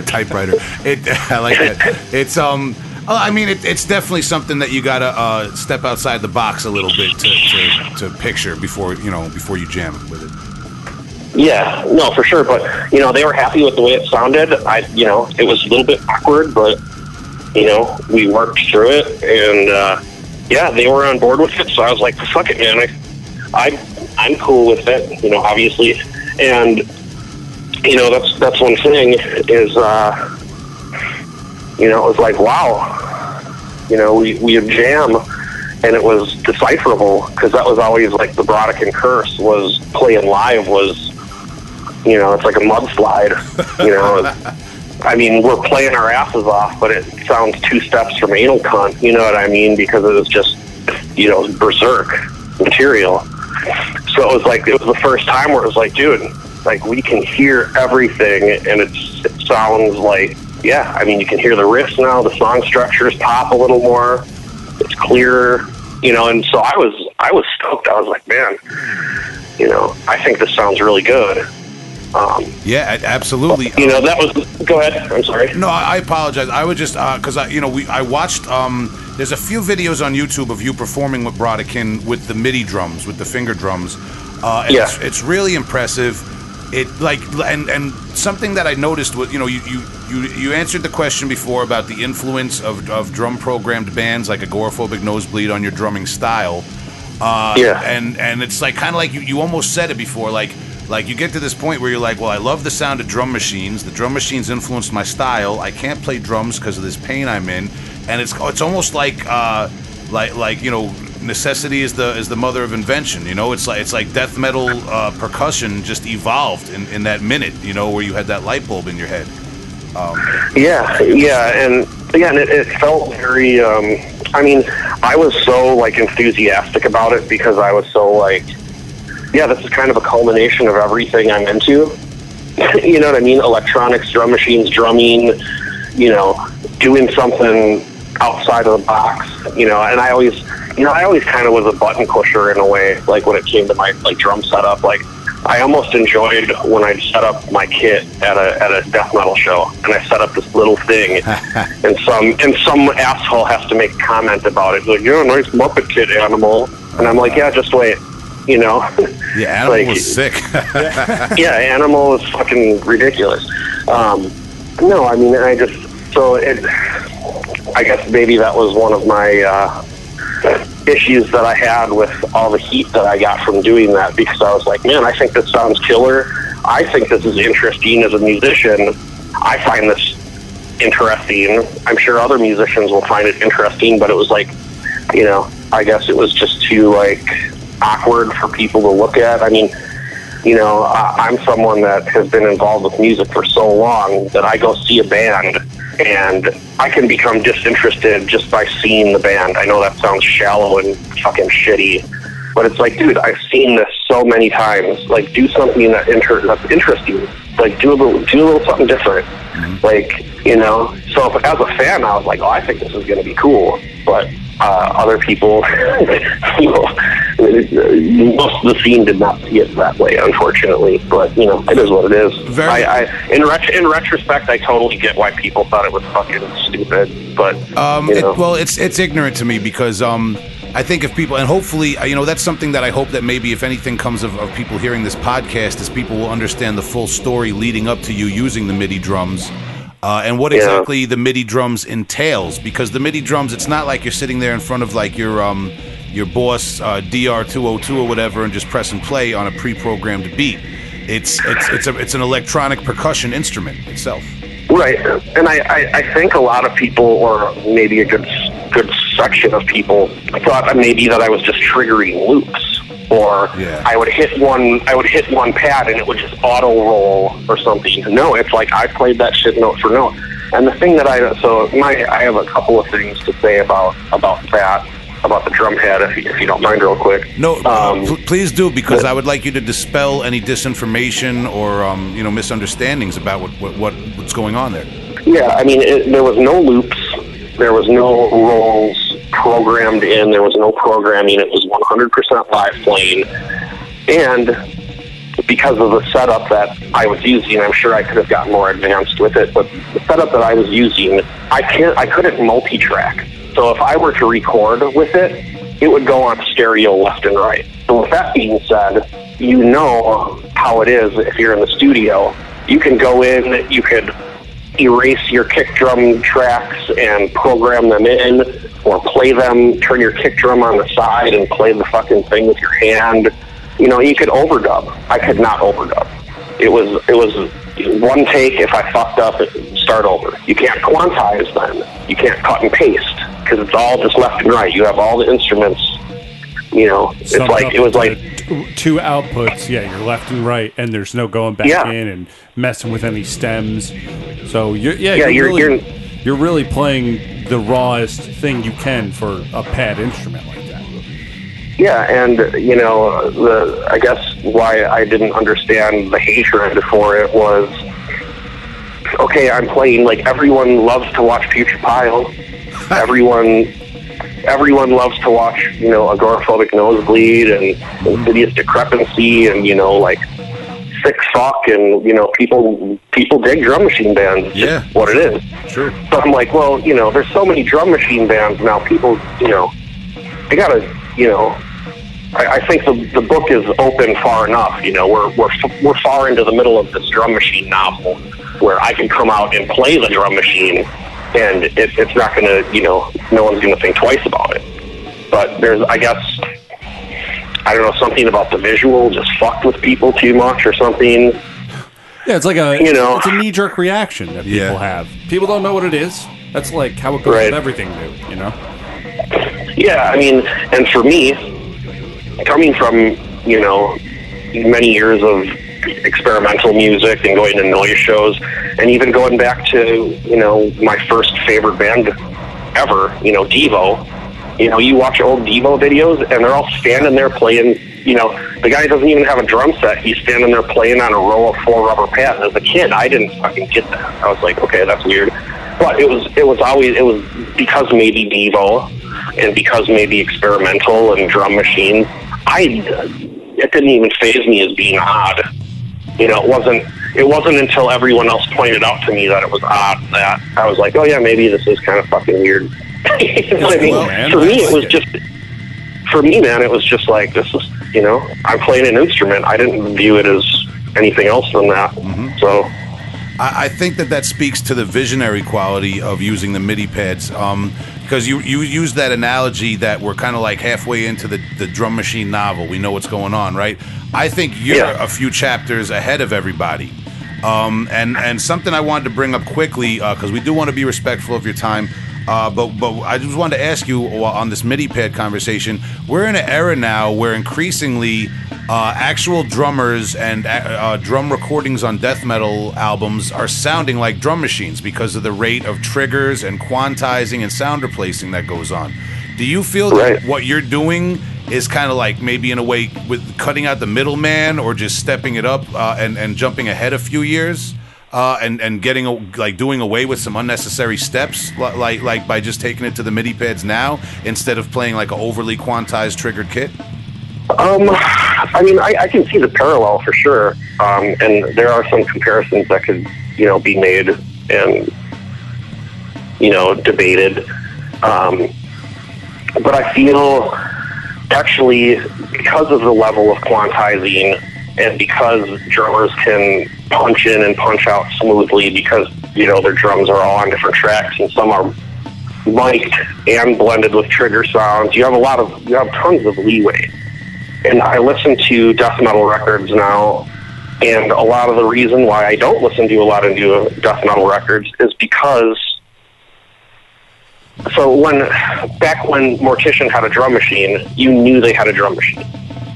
typewriter. It, I like that. It's um. oh, I mean, it, it's definitely something that you gotta uh, step outside the box a little bit to, to, to picture before you know before you jam with it. Yeah, no, for sure. But you know, they were happy with the way it sounded. I, you know, it was a little bit awkward, but you know, we worked through it, and uh, yeah, they were on board with it. So I was like, "Fuck it, man! I, I, I'm cool with it." You know, obviously, and you know, that's that's one thing is, uh, you know, it was like, wow, you know, we we would jam. And it was decipherable because that was always like the Brodequin curse was playing live was you know, it's like a mudslide. You know, I mean, we're playing our asses off, but it sounds two steps from anal cunt. You know what I mean? Because it was just, you know, berserk material. So it was like it was the first time where it was like, dude, like we can hear everything, and it's, it sounds like, yeah. I mean, you can hear the riffs now. The song structures pop a little more. It's clearer, you know. And so I was, I was stoked. I was like, man, you know, I think this sounds really good. Um, Yeah, absolutely. you know, that was. Go ahead. I'm sorry. No, I apologize. I would just because I, you know, we I watched. Um, there's a few videos on YouTube of you performing with Brodequin with the MIDI drums, with the finger drums. Uh, Yeah. it's, it's really impressive. It like and and something that I noticed was you know you you you, you answered the question before about the influence of, of drum programmed bands like Agoraphobic Nosebleed on your drumming style. Uh, Yeah. And and it's like kind of like you, you almost said it before, like like you get to this point where you're like, well, I love the sound of drum machines. The drum machines influenced my style. I can't play drums because of this pain I'm in, and it's it's almost like uh, like like you know necessity is the is the mother of invention. You know, it's like it's like death metal uh, percussion just evolved in, in that minute. You know, where you had that light bulb in your head. Yeah, yeah, and again, it, it felt very. Um, I mean, I was so like enthusiastic about it because I was so like, yeah, this is kind of a culmination of everything I'm into. you know what I mean? Electronics, drum machines, drumming. You know, doing something outside of the box. You know, and I always, you know, I always kind of was a button pusher in a way. Like when it came to my like drum setup, like. I almost enjoyed when I set up my kit at a at a death metal show, and I set up this little thing, and some and some asshole has to make a comment about it. Like, you're a nice Muppet kit animal, and I'm like, oh, yeah, just wait, you know. Yeah, Animal Like- was sick. yeah, animal was fucking ridiculous. Um, no, I mean, I just so it. I guess maybe that was one of my uh, issues that I had with all the heat that I got from doing that because I was like, man, I think this sounds killer. I think this is interesting as a musician. I find this interesting. I'm sure other musicians will find it interesting, but it was like, you know, I guess it was just too like awkward for people to look at. I mean, you know, I, I'm someone that has been involved with music for so long that I go see a band and I can become disinterested just by seeing the band. I know that sounds shallow and fucking shitty, but it's like, dude, I've seen this so many times. Like, do something that inter- that's interesting. Like, do a little, do a little something different. Like, you know. So if, as a fan, I was like, oh, I think this is going to be cool. But uh, other people, you know, most of the scene did not see it that way, unfortunately. But you know, it is what it is. Very- I, I in ret- in retrospect, I totally get why people thought it was fucking stupid. But Um, you it, well, it's it's ignorant to me because um, I think if people and hopefully uh, you know that's something that I hope that maybe if anything comes of, of people hearing this podcast is people will understand the full story leading up to you using the MIDI drums. Uh, and what Yeah. exactly the MIDI drums entails, because the MIDI drums, it's not like you're sitting there in front of like your um, your boss uh, DR202 or whatever and just press and play on a pre-programmed beat. It's it's it's a it's an electronic percussion instrument itself. Right, and I, I, I think a lot of people, or maybe a good good section of people, thought maybe that I was just triggering loops. or Yeah. I would hit one I would hit one pad and it would just auto roll or something. No, it's like I played that shit note for note. And the thing that I so my I have a couple of things to say about about that about the drum pad if you, if you don't mind real quick. No, Um, pl- please do because I would like you to dispel any disinformation or um, you know misunderstandings about what, what, what what's going on there. Yeah, I mean, it, there was no loops, there was no rolls programmed in, there was no programming. It was 100% live playing, and because of the setup that I was using, I'm sure I could have gotten more advanced with it. But the setup that I was using, I can't, I couldn't multi-track. So if I were to record with it, it would go on stereo left and right. So with that being said, you know how it is if you're in the studio. You can go in, you could erase your kick drum tracks and program them in, or play them, turn your kick drum on the side and play the fucking thing with your hand. You know, you could overdub. I could not overdub. It was it was one take. If I fucked up, start over. You can't quantize then. You can't cut and paste because it's all just left and right. You have all the instruments. You know, it's Summed like it was like two outputs. Yeah, you're left and right, and there's no going back Yeah. in and messing with any stems. So you're yeah, Yeah, you're, you're- really, you're really playing the rawest thing you can for a pad instrument like that. Yeah, and you know, the I guess why I didn't understand the hatred for it was okay. I'm playing like everyone loves to watch Putrid everyone, everyone loves to watch you know agoraphobic nosebleed and insidious decrepancy and you know like sick fuck and you know people people dig drum machine bands. It's Yeah. what it is. Sure. So I'm like, well, you know, there's so many drum machine bands now. People, you know, they gotta, you know, I, I think the the book is open far enough. You know, we're we're we're far into the middle of this drum machine novel where I can come out and play the drum machine, and it, it's not gonna, you know, no one's gonna think twice about it. But there's, I guess, I don't know, something about the visual just fucked with people too much or something. Yeah, it's like a You know. it's a knee jerk reaction that people Yeah. have. People don't know what it is. That's like how it goes Right. with everything new. You know. Yeah, I mean, and for me, coming from you know many years of experimental music and going to noise shows, and even going back to you know my first favorite band ever, you know Devo. You know, you watch old Devo videos, and they're all standing there playing. You know, the guy doesn't even have a drum set. He's standing there playing on a row of four rubber pads. As a kid, I didn't fucking get that. I was like, okay, that's weird. But it was it was always it was because maybe Devo and because maybe experimental and drum machine, I it didn't even phase me as being odd. You know, it wasn't it wasn't until everyone else pointed out to me that it was odd that I was like, oh yeah, maybe this is kind of fucking weird. you know I mean? cool. For me, I it was just for me, man. It was just like this is you know, I'm playing an instrument. I didn't view it as anything else than that. So I, I think that that speaks to the visionary quality of using the MIDI pads. Um, because you, you use that analogy that we're kind of like halfway into the, the drum machine novel. We know what's going on, right? I think you're Yeah. a few chapters ahead of everybody. Um, and and something I wanted to bring up quickly because we do want to be respectful of your time. Uh, but but I just wanted to ask you uh, on this MIDI pad conversation. We're in an era now where increasingly uh, actual drummers and uh, uh, drum recordings on death metal albums are sounding like drum machines because of the rate of triggers and quantizing and sound replacing that goes on. Do you feel that what you're doing is kind of like maybe in a way with cutting out the middleman or just stepping it up uh, and and jumping ahead a few years uh, and and getting a, like doing away with some unnecessary steps like like by just taking it to the MIDI pads now instead of playing like an overly quantized triggered kit. Um, I mean, I, I can see the parallel for sure, um, and there are some comparisons that could, you know, be made and, you know, debated. Um, but I feel actually because of the level of quantizing and because drummers can punch in and punch out smoothly because you know their drums are all on different tracks and some are mic'd and blended with trigger sounds. You have a lot of you have tons of leeway. And I listen to death metal records now, and a lot of the reason why I don't listen to a lot of new death metal records is because. So when back when Mortician had a drum machine, you knew they had a drum machine.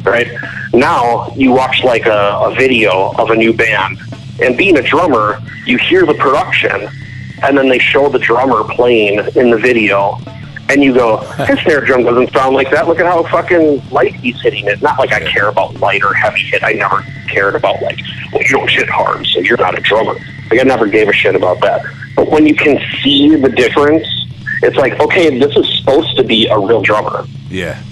Right? Now you watch like a, a video of a new band, and being a drummer, you hear the production, and then they show the drummer playing in the video, and you go, his snare drum doesn't sound like that. Look at how fucking light he's hitting it. Not like I care about light or heavy hit. I never cared about like, well, you don't hit hard, so you're not a drummer. Like I never gave a shit about that. But when you can see the difference, it's like, okay, this is supposed to be a real drummer Yeah.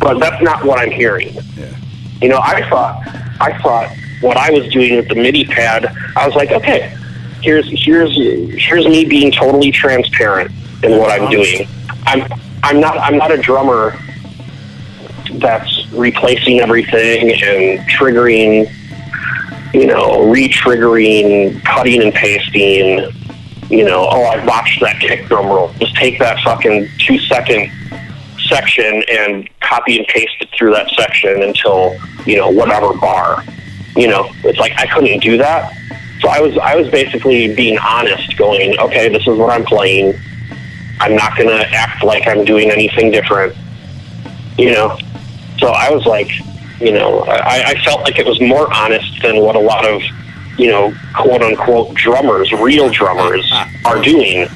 But that's not what I'm hearing. Yeah. You know, I thought, I thought what I was doing with the MIDI pad, I was like, okay, here's here's here's me being totally transparent in what I'm doing. I'm I'm not I'm not a drummer that's replacing everything and triggering, you know, re-triggering, cutting and pasting. You know, oh, I watched that kick drum roll. Just take that fucking two second section and copy and paste it through that section until you know whatever bar. You know, it's like I couldn't do that. So I was I was basically being honest, going, okay, this is what I'm playing. I'm not gonna act like I'm doing anything different. You know, so I was like, you know, I, I felt like it was more honest than what a lot of you know quote unquote drummers, real drummers, are doing.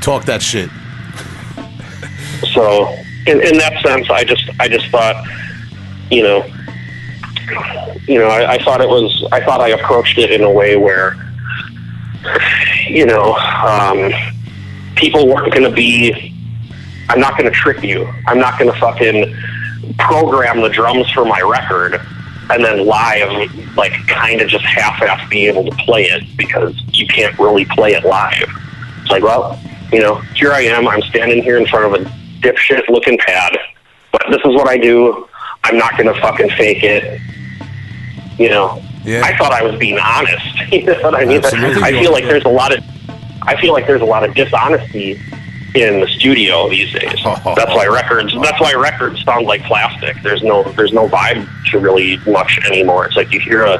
Talk that shit. So in, in that sense, I just I just thought, you know, you know, I, I thought it was I thought I approached it in a way where, you know, um, people weren't going to be. I'm not going to trick you. I'm not going to fucking program the drums for my record and then live, like, kind of just half-ass be able to play it because you can't really play it live. It's like, well, you know, here I am. I'm standing here in front of a dipshit looking pad, but this is what I do. I'm not going to fucking fake it. You know, Yeah. I thought I was being honest. You know what I mean? Absolutely. I feel like there's a lot of, I feel like there's a lot of dishonesty in the studio these days. That's why records. That's why records sound like plastic. There's no, there's no vibe to really much anymore. It's like you hear a,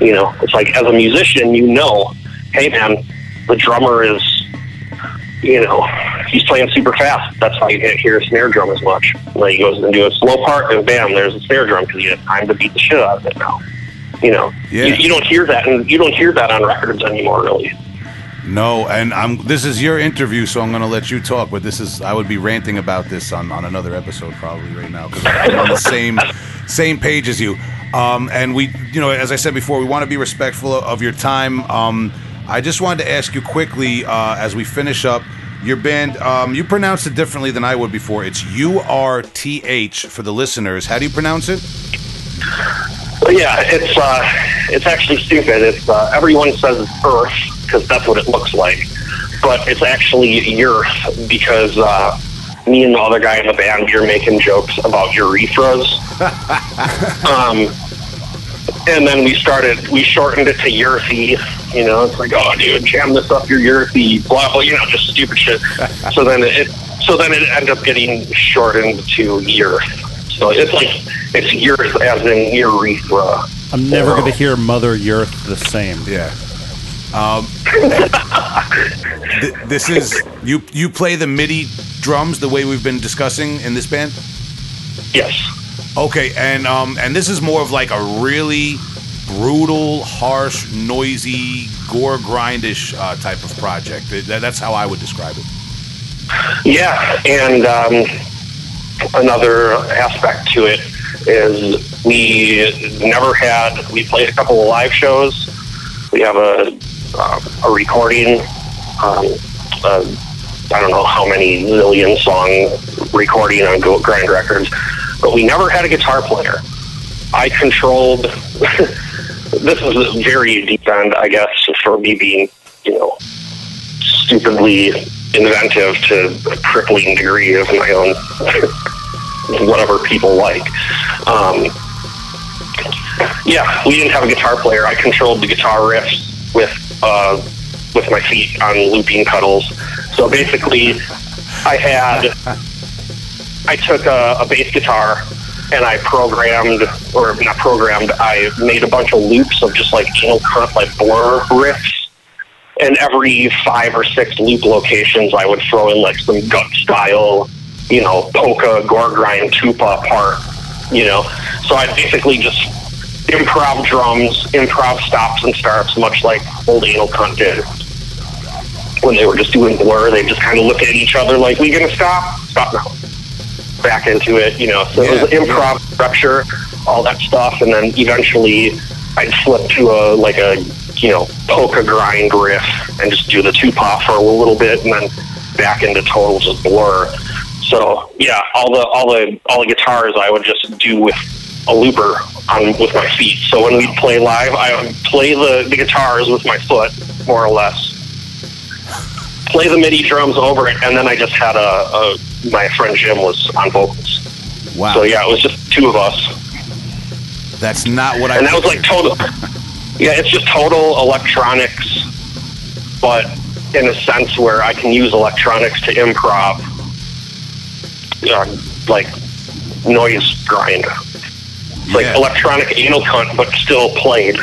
you know, it's like as a musician, you know, hey man, the drummer is you know, he's playing super fast. That's why you can't hear a snare drum as much. Like he goes and do a slow part, and bam, there's a snare drum because you have time to beat the shit out of it now. You know, Yeah. you, you don't hear that, and you don't hear that on records anymore, really. No, and I'm. This is your interview, so I'm going to let you talk. But this is. I would be ranting about this on, on another episode probably right now because I'm on the same same page as you. Um, and we, you know, as I said before, we want to be respectful of your time. Um, I just wanted to ask you quickly uh, as we finish up. Your band, um, you pronounce it differently than I would before. It's U R T H for the listeners. How do you pronounce it? But yeah, it's uh, it's actually stupid. It's uh, everyone says it's Earth because that's what it looks like, but it's actually Earth because uh, me and the other guy in the band we were making jokes about urethras. um, and then we started, we shortened it to Earthy. You know, it's like, oh, dude, jam this up your Earthy, blah blah. You know, just stupid shit. so then it, so then it ended up getting shortened to Earth. So it's like it's Earth as in urethra. I'm never going to hear Mother Earth the same. Yeah. Um, th- this is you. You play the MIDI drums the way we've been discussing in this band. Yes. Okay, and um, and this is more of like a really brutal, harsh, noisy, gore grindish uh, type of project. That, that's how I would describe it. Yeah, and um, another aspect to it is we never had. We played a couple of live shows. We have a uh, a recording. Um, uh, I don't know how many million song recording on Grind Records, but we never had a guitar player. I controlled. this is a very deep end, I guess, for me being, you know, stupidly inventive to a crippling degree of my own whatever people like. Um, yeah, we didn't have a guitar player. I controlled the guitar riffs with uh, with my feet on looping pedals. So basically, I had I took a, a bass guitar and I programmed, or not programmed, I made a bunch of loops of just like anal cunt, like blur riffs and every five or six loop locations, I would throw in like some gut style, you know, polka, gore grind, tupa part, you know. So I basically just improv drums, improv stops and starts, much like old Anal Cunt did. When they were just doing blur, they just kind of look at each other like, we gonna stop? Stop now. Back into it, you know. So it was Yeah, improv structure, all that stuff, and then eventually I'd flip to a like a you know polka grind riff and just do the two pop for a little bit, and then back into total just blur. So yeah, all the all the all the guitars I would just do with a looper on with my feet. So when we'd play live, I would play the, the guitars with my foot, more or less. Play the MIDI drums over it, and then I just had a, a my friend Jim was on vocals. Wow. So yeah, it was just two of us, That's not what I. and that was like total. Yeah, it's just total electronics, but in a sense where I can use electronics to improv, uh, like noise grind. It's like Yeah. electronic anal cunt, but still played.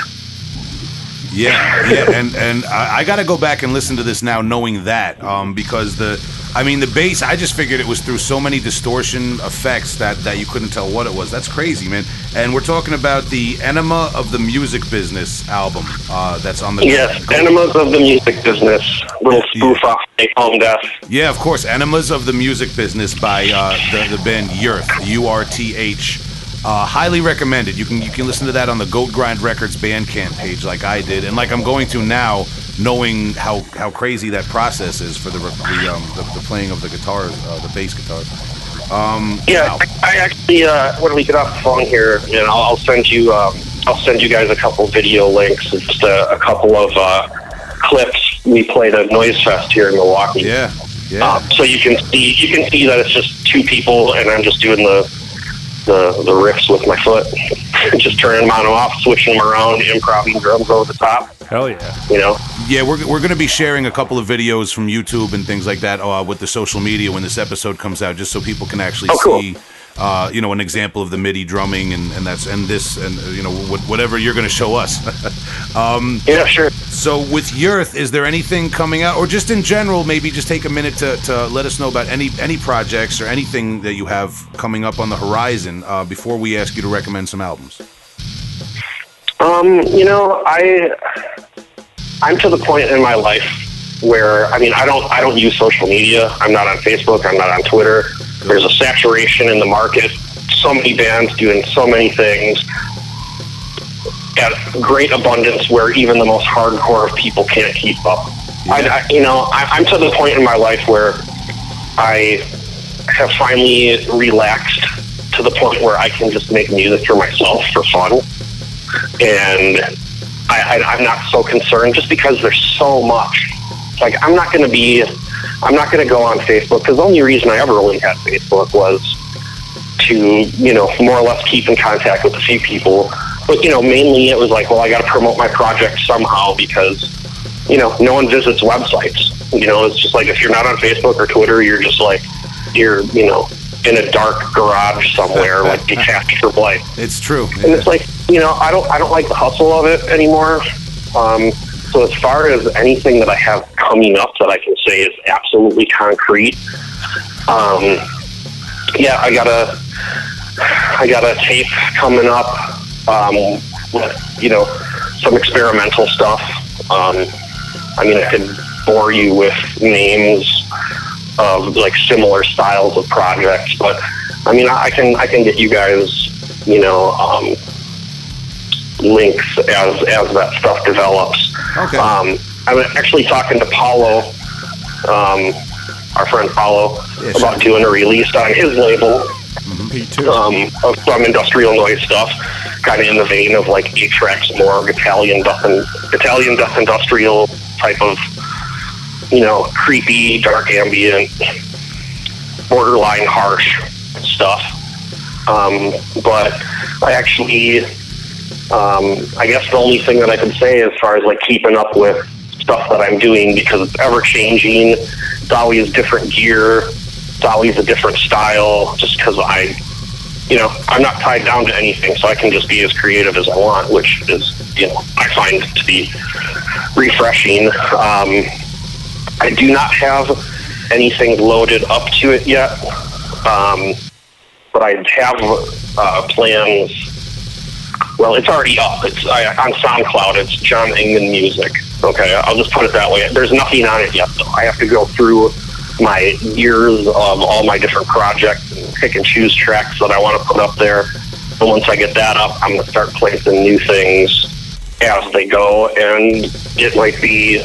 Yeah, yeah, and and I, I got to go back and listen to this now, knowing that, um, because the, I mean, the bass. I just figured it was through so many distortion effects that that you couldn't tell what it was. That's crazy, man. And we're talking about the Enema of the Music Business album. Uh, that's on the Yes, enemas of the music business. Little spoof off Take Home Death. Yeah, of course. Enemas of the Music Business by uh, the, the band Urth, U R T H. Uh, highly recommended. You can you can listen to that on the Goat Grind Records Bandcamp page, like I did, and like I'm going to now, knowing how, how crazy that process is for the the, um, the, the playing of the guitars, uh, the bass guitars. Um, Yeah, wow. I, I actually uh, when we get off the phone here, and I'll, I'll send you um, I'll send you guys a couple video links, just a, couple of uh, clips we played at Noise Fest here in Milwaukee. yeah, yeah. Um, so you can see you can see that it's just two people, and I'm just doing the the, the riffs with my foot, just turning them on and off, switching them around, improvising drums over the top. Hell yeah. You know, Yeah, we're, we're going to be sharing a couple of videos from YouTube and things like that uh, with the social media when this episode comes out, just so people can actually Oh, cool. see, uh, you know, an example of the MIDI drumming and, and that's and this and uh, you know what, whatever you're going to show us. um, yeah, sure. So with Urth, is there anything coming out, or just in general, maybe just take a minute to, to let us know about any any projects or anything that you have coming up on the horizon uh, before we ask you to recommend some albums. Um, you know, I I'm to the point in my life where I mean I don't I don't use social media. I'm not on Facebook, I'm not on Twitter. There's a saturation in the market. So many bands doing so many things at great abundance where even the most hardcore of people can't keep up. I, I, you know, I, I'm to the point in my life where I have finally relaxed to the point where I can just make music for myself for fun and I, I, I'm not so concerned just because there's so much. Like I'm not going to be, I'm not going to go on Facebook because the only reason I ever really had Facebook was to, you know, more or less keep in contact with a few people. But you know, mainly it was like, well, I got to promote my project somehow because, you know, no one visits websites. You know, it's just like if you're not on Facebook or Twitter, you're just like, you're, you know, in a dark garage somewhere, like detached from life It's true. and it's like you know I don't I don't like the hustle of it anymore. Um, so as far as anything that I have coming up that I can say is absolutely concrete, um, yeah, I got a I got a tape coming up um, with you know some experimental stuff. Um, I mean, I could bore you with names of like similar styles of projects, but I mean, I can I can get you guys, you know, um, links as as that stuff develops. Okay. Um, I'm actually talking to Paulo, um, our friend Paulo, Yeah, sure. about doing a release on his label P2. um, of some industrial noise stuff, kind of in the vein of like Atrax Morgue Italian death and Italian death industrial type of, you know, creepy, dark ambient, borderline harsh stuff. Um, but I actually, um, I guess the only thing that I can say as far as like keeping up with stuff that I'm doing because it's ever changing. It's is different gear. Always a different style. Just because I, you know, I'm not tied down to anything, so I can just be as creative as I want, which is, you know, I find to be refreshing. Um, I do not have anything loaded up to it yet, um, but I have uh, plans Well, it's already up. It's I, on SoundCloud. It's Jon Engman Music. Okay, I'll just put it that way. There's nothing on it yet, though. I have to go through my years of um, all my different projects and pick and choose tracks that I want to put up there. And once I get that up, I'm going to start placing new things as they go. And it might be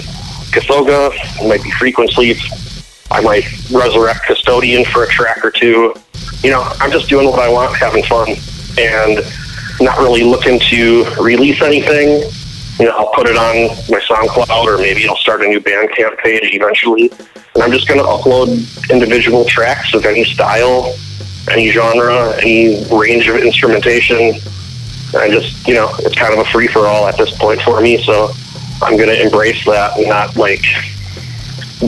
Kathoga, it might be Frequency. I might resurrect Custodian for a track or two. You know, I'm just doing what I want, having fun, and not really looking to release anything. You know, I'll put it on my SoundCloud, or maybe I'll start a new Bandcamp page eventually. And I'm just going to upload individual tracks of any style, any genre, any range of instrumentation. And just, you know, it's kind of a free for all at this point for me. So I'm going to embrace that and not like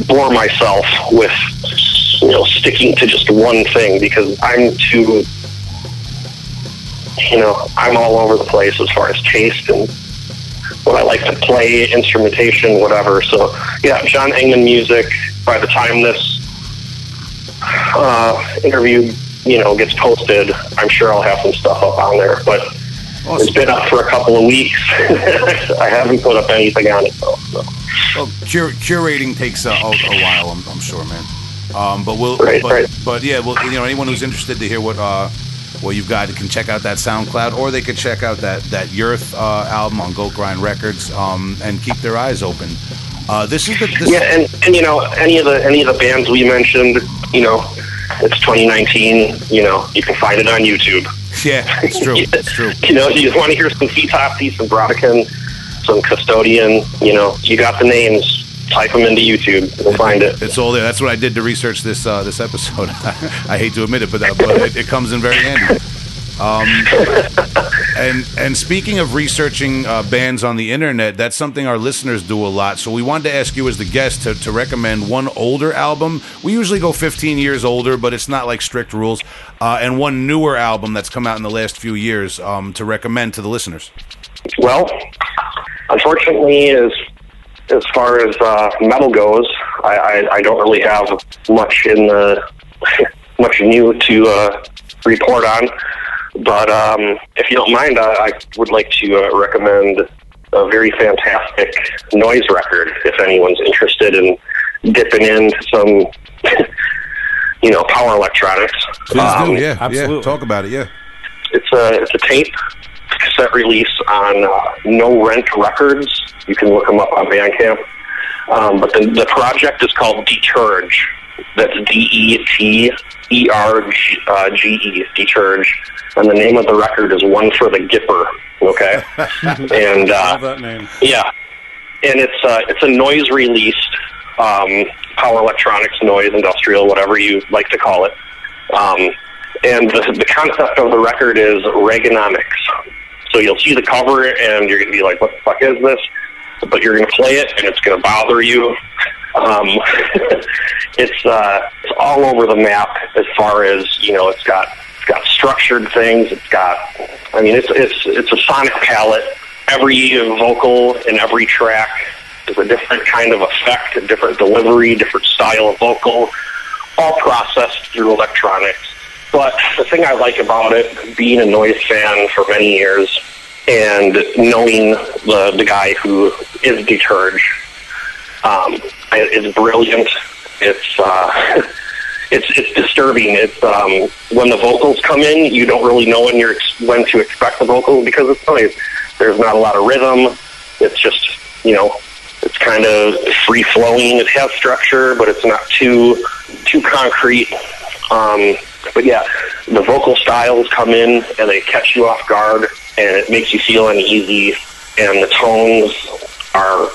bore myself with, you know, sticking to just one thing because I'm too, you know, I'm all over the place as far as taste and what I like to play, instrumentation, whatever. So, yeah, Jon Engman music. By the time this uh, interview, you know, gets posted, I'm sure I'll have some stuff up on there. But it's been up for a couple of weeks. I haven't put up anything on it though. So. Well, cur- curating takes a, a, a while, I'm, I'm sure, man. Um, but we'll, Right, but, right. but yeah, well, you know, anyone who's interested to hear what uh, what you've got can check out that SoundCloud, or they could check out that that Urth uh, album on Goat Grind Records, um, and keep their eyes open. Uh, this is the this, Yeah, and, and you know, any of the any of the bands we mentioned, you know, it's 2019. You know, you can find it on YouTube. yeah, it's true, it's true. You know, you just want to hear some Foetopsy, some Brodequin, some Custodian. You know, you got the names. Type them into YouTube. You'll find it. It's all there. That's what I did to research this uh, this episode. I hate to admit it, but, that, but it, it comes in very handy. Um, and and speaking of researching uh, bands on the internet, that's something our listeners do a lot. So we wanted to ask you as the guest to, to recommend one older album. We usually go 15 years older, but it's not like strict rules. Uh, and one newer album that's come out in the last few years um, to recommend to the listeners. Well, unfortunately, as as far as uh, metal goes, I, I, I don't really have much in the much new to uh, report on. But um, if you don't mind, I, I would like to uh, recommend a very fantastic noise record. If anyone's interested in dipping into some, you know, power electronics, Please Um, do, yeah, yeah. absolutely. Talk about it, yeah. it's a it's a tape cassette release on uh, No Rent Records. You can look them up on Bandcamp. Um, but the, the project is called Deterge. That's D E T E R G E, uh, E Deterge, and the name of the record is One for the Gipper. Okay, and uh, Love that name. yeah, and it's uh, it's a noise released um, power electronics, noise, industrial, whatever you like to call it. Um, and the, the concept of the record is Reaganomics. So you'll see the cover and you're going to be like, "What the fuck is this?" But you're going to play it and it's going to bother you. Um, it's uh, it's all over the map as far as you know. It's got it's got structured things. It's got, I mean, it's it's it's a sonic palette. Every vocal in every track is a different kind of effect, a different delivery, different style of vocal, all processed through electronics. But the thing I like about it, being a noise fan for many years, and knowing the the guy who is Deterge, um, is brilliant. It's uh, it's it's disturbing. It's um, when the vocals come in, you don't really know when you're when to expect the vocals because it's noise. There's not a lot of rhythm. It's just you know, it's kind of free flowing. It has structure, but it's not too too concrete. Um, but yeah, the vocal styles come in and they catch you off guard, and it makes you feel uneasy. And the tones are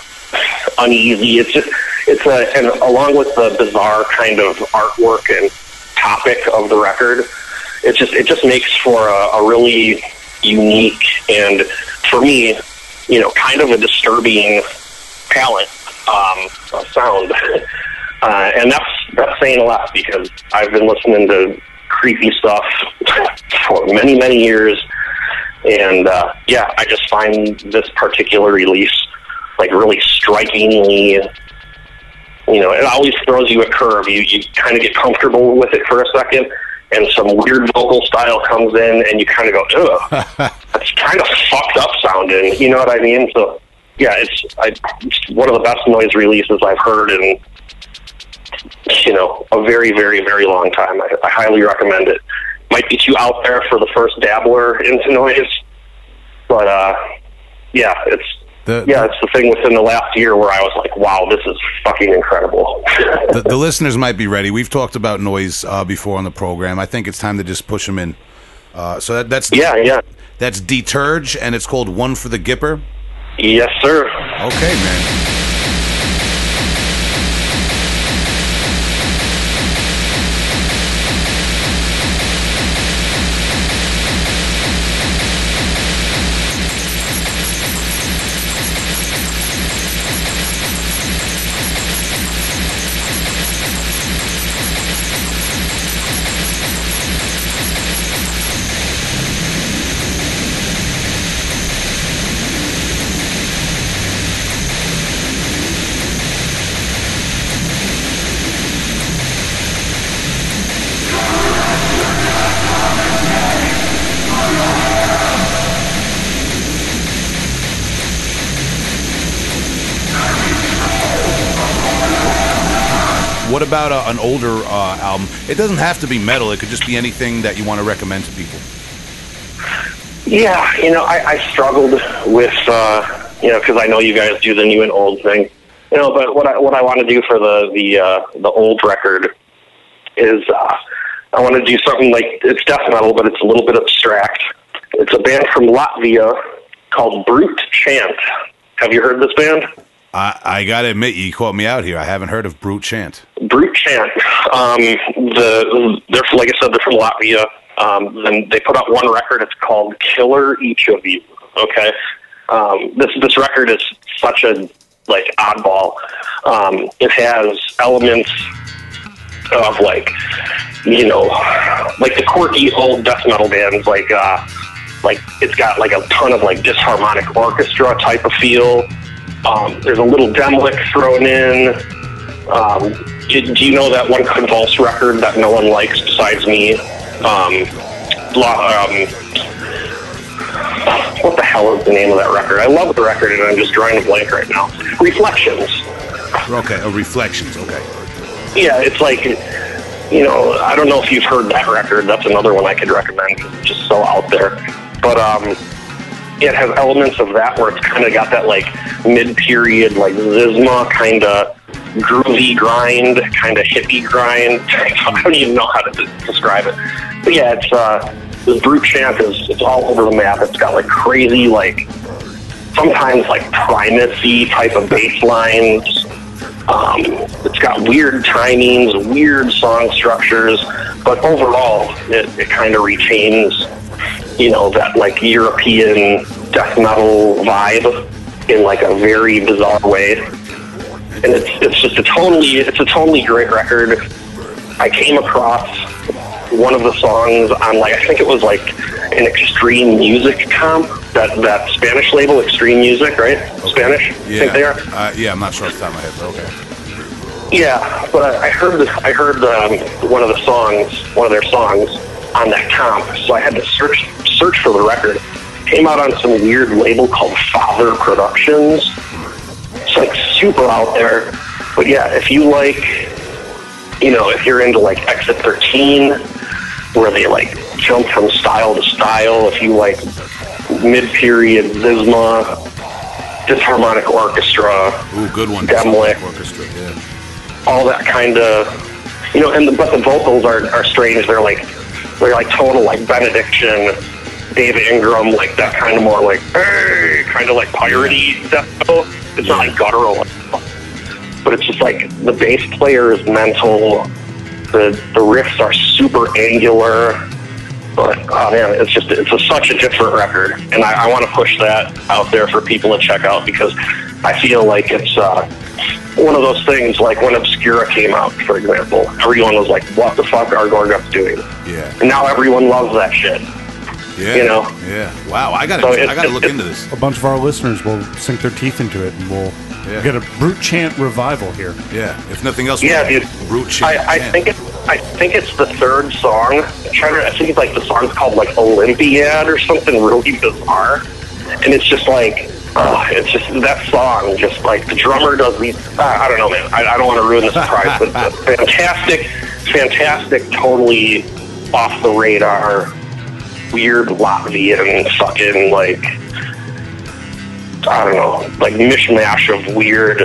uneasy. It's just it's a and along with the bizarre kind of artwork and topic of the record, it just it just makes for a, a really unique and for me, you know, kind of a disturbing palette um, sound. uh, and that's that's saying a lot because I've been listening to creepy stuff for many many years, and uh, yeah, I just find this particular release like really strikingly. You know, it always throws you a curve. You you kind of get comfortable with it for a second, and some weird vocal style comes in, and you kind of go, ugh, that's kind of fucked up sounding. You know what I mean? So, yeah, it's, I, it's one of the best noise releases I've heard in, you know, a very, very, very long time. I, I highly recommend it. Might be too out there for the first dabbler into noise, but uh, yeah, it's The- yeah, it's the thing within the last year where I was like, wow, this is fucking incredible. the, the listeners might be ready. We've talked about noise uh, before on the program. I think it's time to just push them in. Uh, so that, that's yeah, yeah, that's Deterge, and it's called One for the Gipper. yes, sir. Okay, man. About uh, an older uh, album? It doesn't have to be metal. It could just be anything that you want to recommend to people. Yeah, you know, I, I struggled with, uh, you know, because I know you guys do the new and old thing, you know. But what I what I want to do for the the uh, the old record is uh, I want to do something like it's death metal, but it's a little bit abstract. It's a band from Latvia called Brute Chant. Have you heard this band? I, I got to admit, you caught me out here. I haven't heard of Brute Chant. Brute Chant. Um, the they're like I said, they're from Latvia. Um, then they put out one record. It's called "Killer Each of You." Okay, um, this this record is such a like oddball. Um, it has elements of like you know like the quirky old death metal bands like uh like it's got like a ton of like disharmonic orchestra type of feel um, there's a little Demilich thrown in um, do, do you know that one convulse record that no one likes besides me um, um what the hell is the name of that record? I love the record and I'm just drawing a blank right now. Reflections. Okay, oh, Reflections. Okay. Yeah, it's like, you know, I don't know if you've heard that record. That's another one I could recommend it's just so out there. But um, it has elements of that where it's kind of got that like mid-period, like Xysma kind of groovy grind, kind of hippie grind. I don't even know how to describe it. But yeah, it's uh, this brute chant is it's all over the map. It's got like crazy, like sometimes like primacy type of bass lines. Um, it's got weird timings, weird song structures, but overall, it, it kind of retains, you know, that like European death metal vibe in like a very bizarre way. And it's it's just a totally it's a totally great record. I came across one of the songs on like I think it was like an extreme music comp that that Spanish label Extreme Music, right? Spanish, I Yeah. think they are. Uh, yeah, I'm not sure off the top of my head, but okay. Yeah, but I I heard I heard um, one of the songs, one of their songs on that comp, so I had to search search for the record. Came out on some weird label called Father Productions. It's like super out there, but yeah, if you like, you know, if you're into like Exit 13, where they like jump from style to style, if you like mid-period Xysma, disharmonic orchestra, Ooh, good one. Demilich. Orchestra. Yeah. all that kind of, you know, and the, but the vocals are, are strange. They're like they're like total like benediction, David Ingram, like that kind of more like hey, kind of like piratey metal. It's not like guttural, but it's just like the bass player is mental. The the riffs are super angular. But oh man, it's just it's a, such a different record, and I, I want to push that out there for people to check out because I feel like it's uh, one of those things like when Obscura came out, for example, everyone was like, "What the fuck are Gorguts doing?" Yeah. And now everyone loves that shit. Yeah. You know? Yeah. Wow. I gotta. So I gotta it's- look it's- into this. A bunch of our listeners will sink their teeth into it, and we'll Yeah. get a brute chant revival here. Yeah. If nothing else. Yeah, we'll- dude. Brute chant. I, I chant. think it, I think it's the third song. I'm trying to, I think it's like the song's called like Olympiad or something really bizarre, and it's just like. Uh, it's just that song, just like the drummer does these. Uh, I don't know, man. I, I don't want to ruin the surprise, but it's fantastic, fantastic, totally off the radar, weird Latvian fucking like I don't know, like mishmash of weird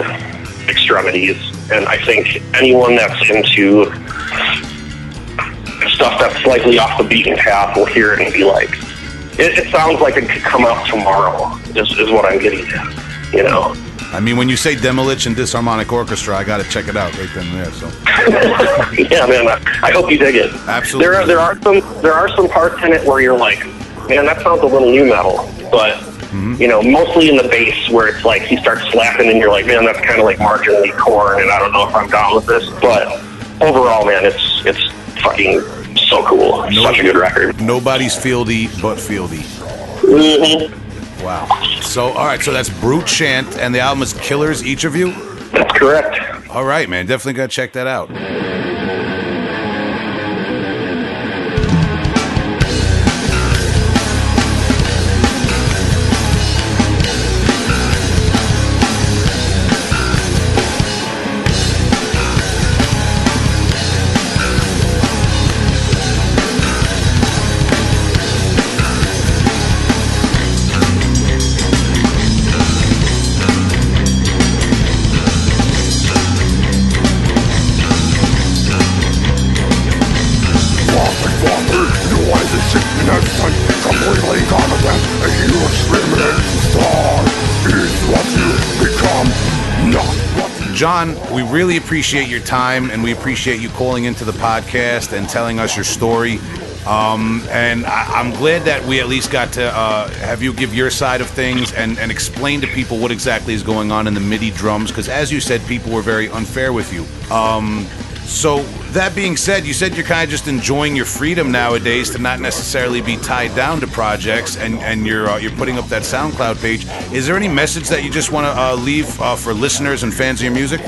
extremities. And I think anyone that's into stuff that's slightly off the beaten path will hear it and be like, it, it sounds like it could come out tomorrow, is, is what I'm getting at, you know? I mean, when you say Demilich Disharmonic Orchestra, I got to check it out right then and there. So yeah, man, I, I hope you dig it. Absolutely. There are, there are some there are some parts in it where you're like, man, that sounds a little new metal, but you know, mostly in the bass where it's like he starts slapping and you're like, man, that's kind of like marginally Korn, and I don't know if I'm down with this, but overall, man, it's it's fucking so cool. Such a good record. nobody's fieldy but fieldy. hmm Wow. So all right, so that's Brute Chant, and the album is Killers. Each of you. That's correct. All right, man. Definitely gotta check that out. Jon, we really appreciate your time and we appreciate you calling into the podcast and telling us your story. Um, and I, I'm glad that we at least got to uh, have you give your side of things and, and explain to people what exactly is going on in the MIDI drums. Because as you said, people were very unfair with you. Um, so that being said, you said you're kind of just enjoying your freedom nowadays to not necessarily be tied down to projects, and and you're uh, you're putting up that SoundCloud page. Is there any message that you just want to uh, leave uh, for listeners and fans of your music?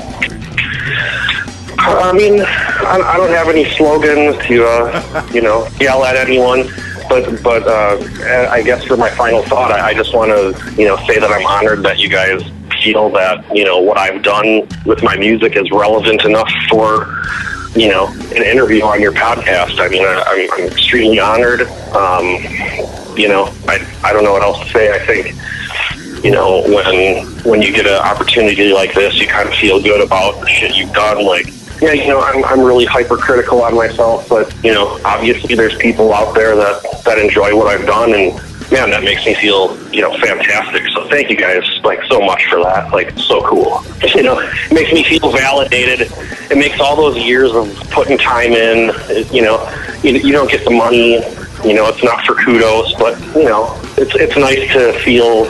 I mean, I, don't have any slogans to, uh, you know, yell at anyone. But, but uh, I guess for my final thought, I, I just want to, you know, say that I'm honored that you guys feel that, you know, what I've done with my music is relevant enough for, you know, an interview on your podcast. I mean, I, I'm, I'm extremely honored. Um, you know, I, I don't know what else to say. I think, you know, when when you get an opportunity like this, you kind of feel good about the shit you've done. Like, yeah, you know, I'm I'm really hypercritical on myself, but you know, obviously there's people out there that that enjoy what I've done, and man, that makes me feel you know fantastic. So thank you guys like so much for that. Like, so cool. You know, it makes me feel validated. It makes all those years of putting time in. it- You know, you, you don't get the money. You know, it's not for kudos, but you know, it's it's nice to feel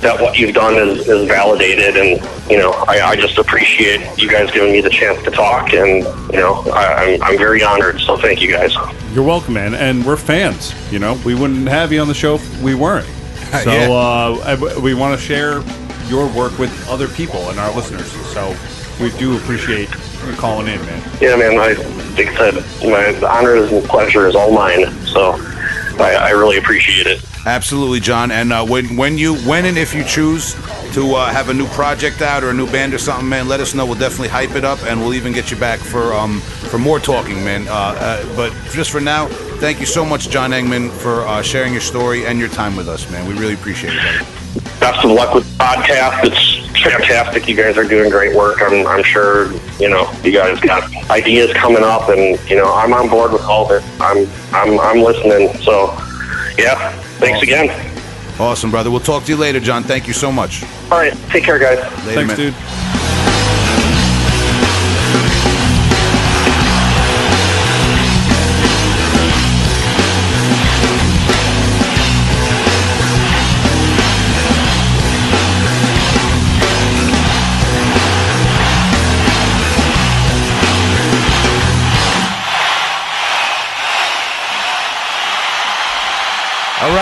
that what you've done is, is validated and you know I, I just appreciate you guys giving me the chance to talk and you know I, I'm, I'm very honored so thank you guys You're welcome, man. And we're fans. You know, we wouldn't have you on the show if we weren't. So Yeah. uh, we want to share your work with other people and our listeners. So we do appreciate you calling in, man. yeah man I like I said my the honor and pleasure is all mine so I, I really appreciate it Absolutely, Jon. And uh, when when you when and if you choose to uh, have a new project out or a new band or something, man, let us know. We'll definitely hype it up, and we'll even get you back for um for more talking, man. Uh, uh, but just for now, thank you so much, Jon Engman, for uh, sharing your story and your time with us, man. We really appreciate it. Buddy. best of luck with the podcast it's fantastic you guys are doing great work I'm, I'm sure you know you guys got ideas coming up and you know I'm on board with all of it I'm I'm I'm listening so yeah thanks again Awesome, brother. We'll talk to you later, Jon. Thank you so much. all right take care guys Later, Thanks, man. dude.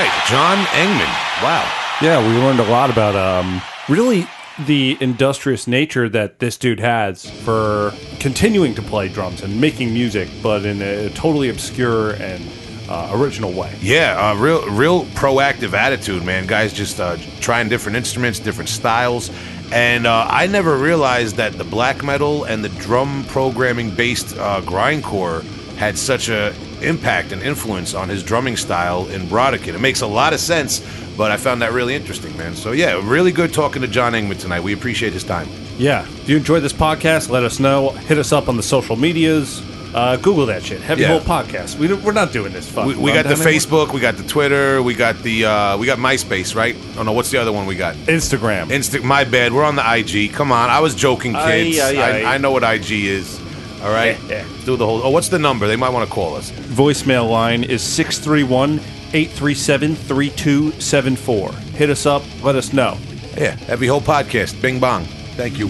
Right, Jon Engman. Wow. Yeah, we learned a lot about um, really the industrious nature that this dude has for continuing to play drums and making music, but in a totally obscure and uh, original way. Yeah, uh, real, real proactive attitude, man. Guys just uh, trying different instruments, different styles, and uh, I never realized that the black metal and the drum programming based uh, grindcore had such a impact and influence on his drumming style in Brodequin. It makes a lot of sense, but I found that really interesting, man. So yeah, really good talking to Jon Engman tonight. We appreciate his time. Yeah. If you enjoyed this podcast, let us know. Hit us up on the social medias. Uh, Google that shit. Heavy Yeah. Hole Podcast. We, we're not doing this fucking We, we got the anymore. Facebook, we got the Twitter, we got the uh, we got MySpace, right? Oh no, what's the other one we got? Instagram. Insta. My bad. We're on the IG. Come on, I was joking, kids. Aye, aye, aye. I, I know what IG is. All right, Yeah, do the whole. Oh, what's the number? They might want to call us. Voicemail line is 631 837 3274. Hit us up. Let us know. Yeah, Heavy Hole Podcast. Bing bong. Thank you.